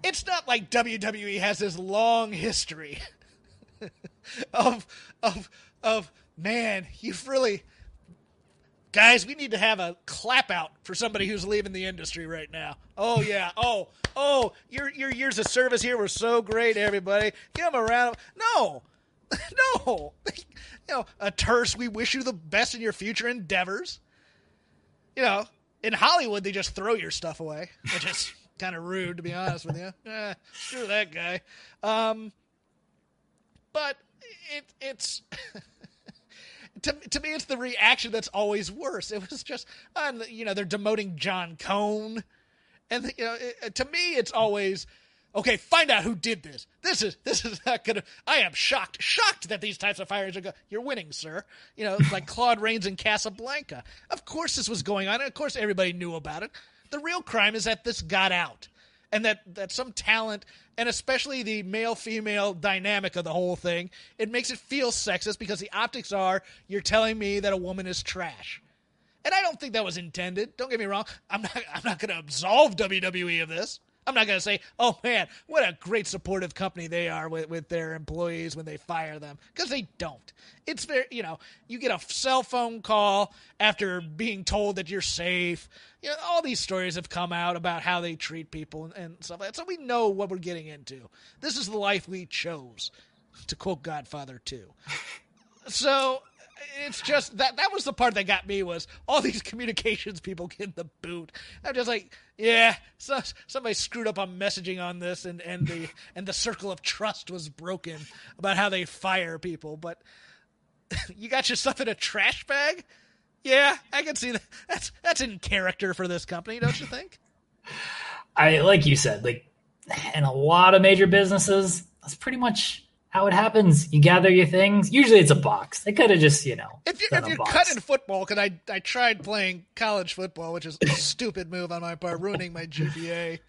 It's not like WWE has this long history of of of man, you've really guys, we need to have a clap out for somebody who's leaving the industry right now. Oh yeah. Oh, oh, your your years of service here were so great, everybody. Give them a round. Of, no. No. You know, a terse, we wish you the best in your future endeavors. You know, in Hollywood they just throw your stuff away, which is kind of rude to be honest with you. Eh, screw that guy. Um but it it's to, to me, it's the reaction that's always worse. It was just, uh, you know, they're demoting John Cone, and you know, it, to me, it's always, okay, find out who did this. This is this is not gonna. I am shocked, shocked that these types of firings are. Go, You're winning, sir. You know, like Claude Rains in Casablanca. Of course, this was going on, and of course, everybody knew about it. The real crime is that this got out and that that some talent and especially the male female dynamic of the whole thing it makes it feel sexist because the optics are you're telling me that a woman is trash and i don't think that was intended don't get me wrong i'm not i'm not going to absolve wwe of this i'm not going to say oh man what a great supportive company they are with, with their employees when they fire them because they don't it's very you know you get a cell phone call after being told that you're safe you know, all these stories have come out about how they treat people and, and stuff like that. So we know what we're getting into. This is the life we chose, to quote Godfather 2. so it's just that that was the part that got me was all these communications people getting the boot. I'm just like, yeah, so, somebody screwed up on messaging on this, and and the and the circle of trust was broken about how they fire people. But you got your stuff in a trash bag. Yeah, I can see that. That's that's in character for this company, don't you think? I like you said, like in a lot of major businesses, that's pretty much how it happens. You gather your things. Usually, it's a box. They could have just, you know, if you're, if you're cutting football, because I I tried playing college football, which is a stupid move on my part, ruining my GPA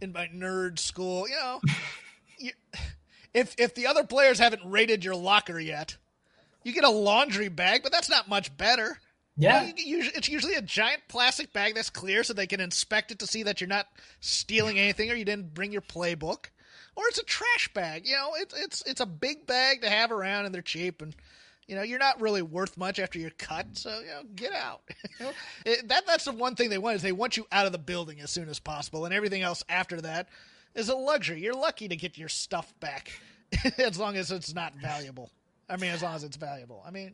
in my nerd school. You know, you, if if the other players haven't raided your locker yet, you get a laundry bag, but that's not much better. Yeah. You know, it's usually a giant plastic bag that's clear so they can inspect it to see that you're not stealing anything or you didn't bring your playbook. Or it's a trash bag. You know, it's it's it's a big bag to have around and they're cheap and you know, you're not really worth much after you're cut, so you know, get out. it, that that's the one thing they want is they want you out of the building as soon as possible, and everything else after that is a luxury. You're lucky to get your stuff back, as long as it's not valuable. I mean, as long as it's valuable. I mean,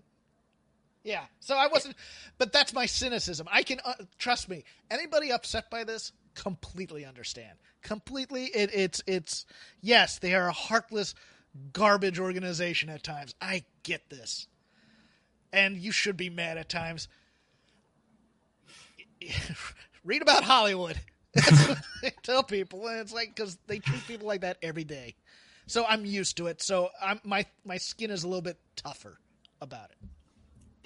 yeah. So I wasn't, but that's my cynicism. I can uh, trust me. Anybody upset by this, completely understand. Completely, it, it's it's yes, they are a heartless garbage organization at times. I get this, and you should be mad at times. Read about Hollywood. tell people, and it's like because they treat people like that every day. So I'm used to it. So I'm my my skin is a little bit tougher about it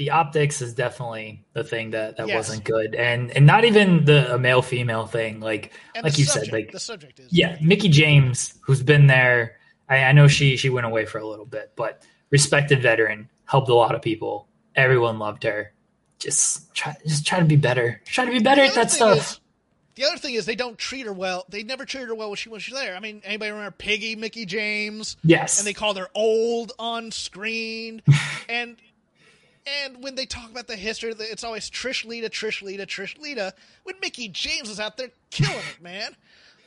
the optics is definitely the thing that, that yes. wasn't good, and and not even the male female thing. Like and like you subject, said, like the subject is yeah, Mickie James, who's been there. I, I know she she went away for a little bit, but respected veteran, helped a lot of people. Everyone loved her. Just try just try to be better. Try to be better at that stuff. Is, the other thing is they don't treat her well. They never treated her well when she was there. I mean, anybody remember Piggy, Mickie James? Yes. And they called her old on screen. and and when they talk about the history, it's always Trish Lita, Trish Lita, Trish Lita. When Mickie James is out there killing it, man.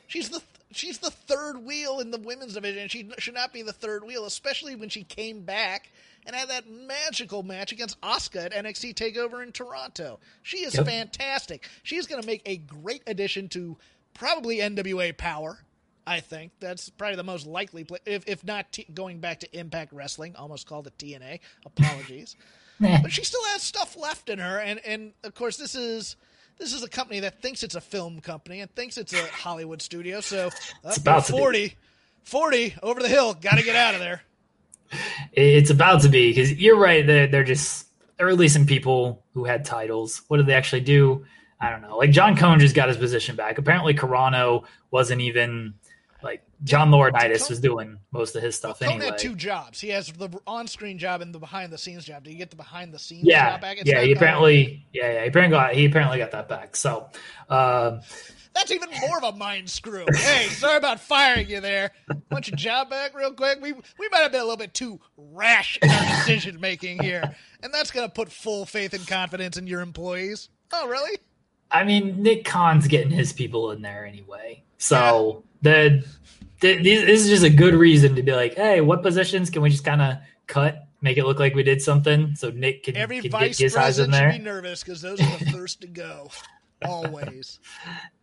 She's the she's the third wheel in the women's division. She should not be the third wheel, especially when she came back and had that magical match against Asuka at NXT Takeover in Toronto. She is yep. fantastic. She's going to make a great addition to probably NWA Power. I think that's probably the most likely, play, if if not t- going back to Impact Wrestling. Almost called it TNA. Apologies but she still has stuff left in her, and and of course this is this is a company that thinks it's a film company and thinks it's a Hollywood studio. So it's about 40, 40 over the hill. Got to get out of there. It's about to be because you're right. They're, they're just they're releasing people who had titles. What did they actually do? I don't know. Like John Cone just got his position back. Apparently, Carrano wasn't even like John Laurinaitis was doing most of his stuff Cone anyway. had two jobs. He has the on-screen job and the behind-the-scenes job. Do you get the behind-the-scenes yeah, job back? It's yeah, he apparently, yeah, yeah, he apparently got he apparently got that back. So, uh, That's even more of a mind screw. Hey, sorry about firing you there. Want your job back real quick? We we might have been a little bit too rash in our decision making here, and that's going to put full faith and confidence in your employees. Oh, really? I mean, Nick Khan's getting his people in there anyway, so the, the this is just a good reason to be like, hey, what positions can we just kind of cut, make it look like we did something, so Nick can, Every can vice get his eyes in president there. should be nervous because those are the first to go. Always.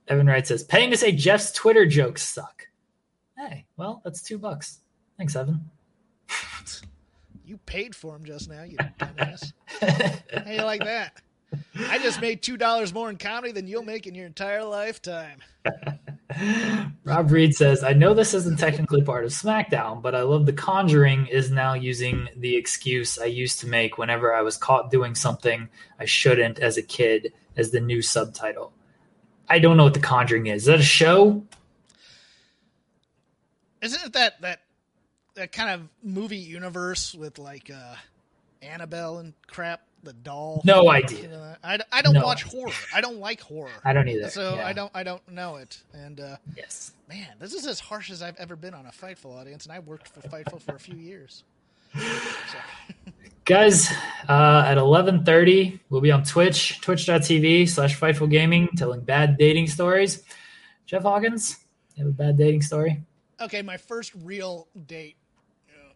Evan Wright says, paying to say Jeff's Twitter jokes suck. Hey, well, that's two bucks. Thanks, Evan. You paid for him just now, you dumbass. How you like that? I just made two dollars more in comedy than you'll make in your entire lifetime. Rob Reed says, I know this isn't technically part of SmackDown, but I love The Conjuring is now using the excuse I used to make whenever I was caught doing something I shouldn't as a kid as the new subtitle. I don't know what The Conjuring is. Is that a show? Isn't it that that that kind of movie universe with like uh Annabelle and crap, the doll? No idea. I, I don't No watch idea. horror. I don't like horror. I don't either. So Yeah. I don't I don't know it. And uh Yes. man, this is as harsh as I've ever been on a Fightful audience, and I worked for Fightful for a few years. Guys, uh, at 11.30, we'll be on Twitch, twitch.tv slash Fightful Gaming, telling bad dating stories. Jeff Hawkins, you have a bad dating story? Okay, my first real date. You know,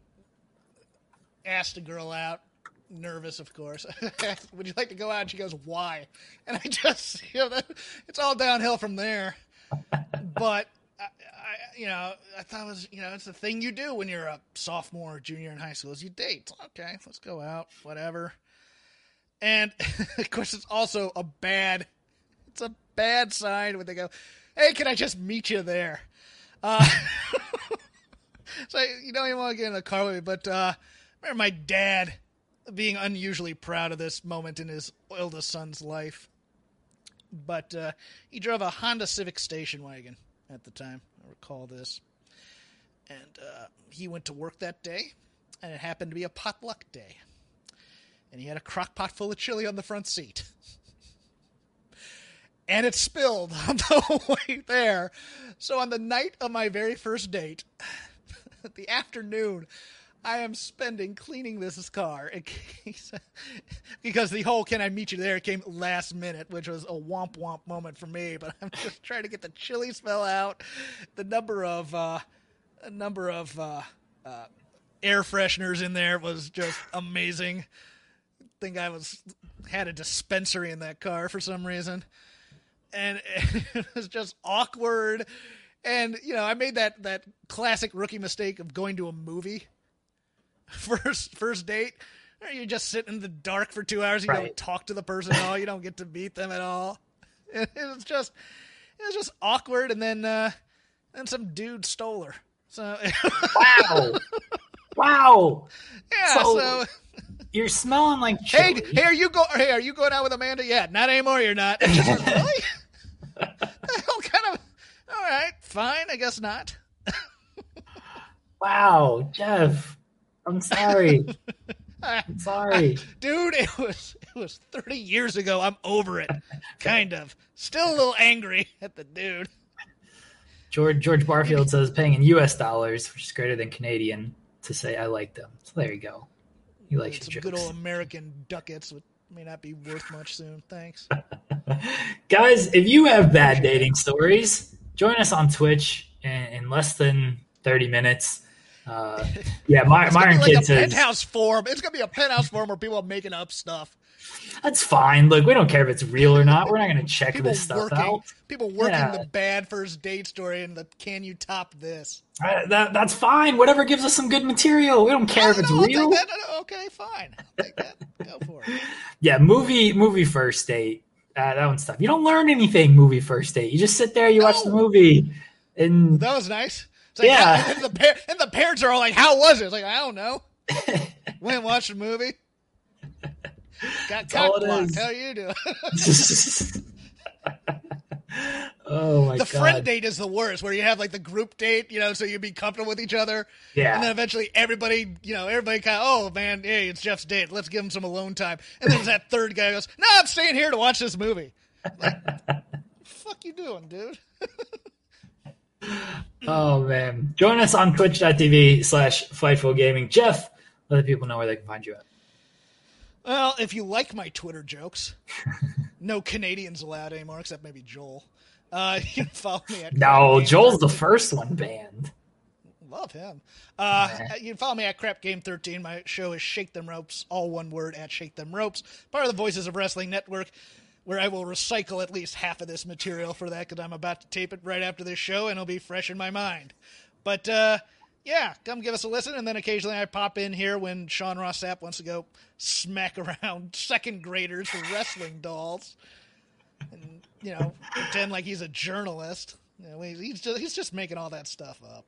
asked a girl out, nervous, of course. Would you like to go out? And she goes, "Why?" And I just, you know, that, it's all downhill from there. But I, I, you know, I thought it was, you know, it's the thing you do when you're a sophomore or junior in high school is you date. Okay, let's go out, whatever. And of course, it's also a bad, it's a bad sign when they go, "Hey, can I just meet you there?" Uh, so you don't even want to get in the car with me, but uh, I remember my dad being unusually proud of this moment in his oldest son's life. But uh, he drove a Honda Civic station wagon at the time. I recall this. And uh, he went to work that day, and it happened to be a potluck day. And he had a crock pot full of chili on the front seat. and it spilled on the way there. So on the night of my very first date, the afternoon, I am spending cleaning this car case, because the whole "Can I meet you there?" came last minute, which was a womp womp moment for me. But I'm just trying to get the chili smell out. The number of uh, a number of uh, uh, air fresheners in there was just amazing. think I was had a dispensary in that car for some reason, and it was just awkward. And you know, I made that that classic rookie mistake of going to a movie first first date. You just sit in the dark for two hours. You Right. don't talk to the person at all. You don't get to meet them at all. It was just it was just awkward. And then uh, then some dude stole her. So Wow. wow. yeah. So- so You're smelling like Hey, chili. hey, are you go? Hey, are you going out with Amanda? Yeah, not anymore. You're not. Like, really? kind of? All right, fine. I guess not. Wow, Jeff. I'm sorry. I'm sorry. Dude, it was it was 30 years ago. I'm over it. Kind of. Still a little angry at the dude. George George Barfield says paying in U.S. dollars, which is greater than Canadian, to say I like them. So there you go. He likes Some your good old American ducats which may not be worth much soon. Thanks. Guys, if you have bad dating stories, join us on Twitch in, in less than 30 minutes. Uh, yeah, My, It's gonna Myron be like Kid a says penthouse forum. It's gonna be a penthouse forum where people are making up stuff. that's fine. Look, we don't care if it's real or not. We're not going to check People this stuff working, out. people working Yeah. the bad first date story and the can you top this? Uh, that, that's fine. Whatever gives us some good material. We don't care if it's No, I'll real. Okay, fine. I'll take that. Go for it. Yeah, movie movie first date. Uh, that one's tough. You don't learn anything movie first date. You just sit there, you watch the movie, and That was nice. Like, Yeah. how- and, the par- and the parents are all like, "How was it?" It's like, I don't know. Went and watched a movie. Got cock blocked. How you doing? oh my the god, The friend date is the worst, where you have like the group date, you know, so you'd be comfortable with each other. Yeah. And then eventually everybody, you know, everybody kind of, oh man, hey, it's Jeff's date. Let's give him some alone time. And then there's that third guy goes, no, I'm staying here to watch this movie. Like, fuck you doing, dude? Oh man. Join us on twitch.tv slash fightful gaming. Jeff, let the people know where they can find you at. Well, if you like my Twitter jokes, no Canadians allowed anymore, except maybe Joel. Uh, you can follow me at No, Joel's the first one banned. Love him. Uh, you can follow me at Crap Game 13. My show is Shake Them Ropes, all one word at Shake Them Ropes, part of the Voices of Wrestling Network, where I will recycle at least half of this material for that because I'm about to tape it right after this show and it'll be fresh in my mind. But uh, yeah, come give us a listen, and then occasionally I pop in here when Sean Ross Sapp wants to go smack around second graders with wrestling dolls, and you know pretend like he's a journalist. He's just he's just making all that stuff up.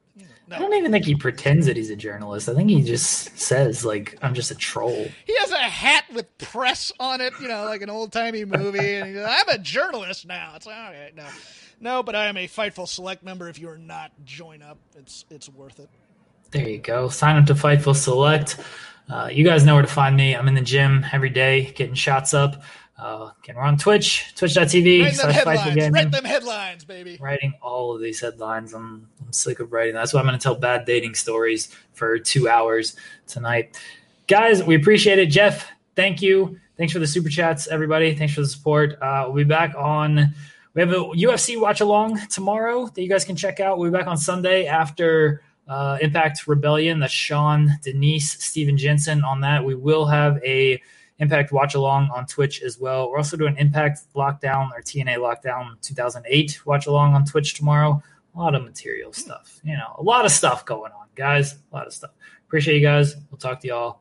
No. I don't even think he pretends that he's a journalist. I think he just says like I'm just a troll. He has a hat with press on it, you know, like an old timey movie, and goes, I'm a journalist now. It's all right, no, no, but I am a Fightful Select member. If you are not, join up. It's it's worth it. There you go. Sign up to Fightful Select. Uh, you guys know where to find me. I'm in the gym every day, getting shots up. Uh, again, we're on Twitch, twitch.tv. Write them headlines. Write them headlines, baby. Writing all of these headlines. I'm, I'm sick of writing. That's why I'm going to tell bad dating stories for two hours tonight. Guys, we appreciate it. Jeff, thank you. Thanks for the super chats, everybody. Thanks for the support. Uh, we'll be back on. We have a UFC watch along tomorrow that you guys can check out. We'll be back on Sunday after uh, Impact Rebellion. That's Sean, Denise, Steven Jensen on that. We will have a Impact watch along on Twitch as well. We're also doing Impact Lockdown or TNA Lockdown 2008 watch along on Twitch tomorrow. A lot of material stuff, you know, a lot of stuff going on, guys. A lot of stuff. Appreciate you guys. We'll talk to y'all.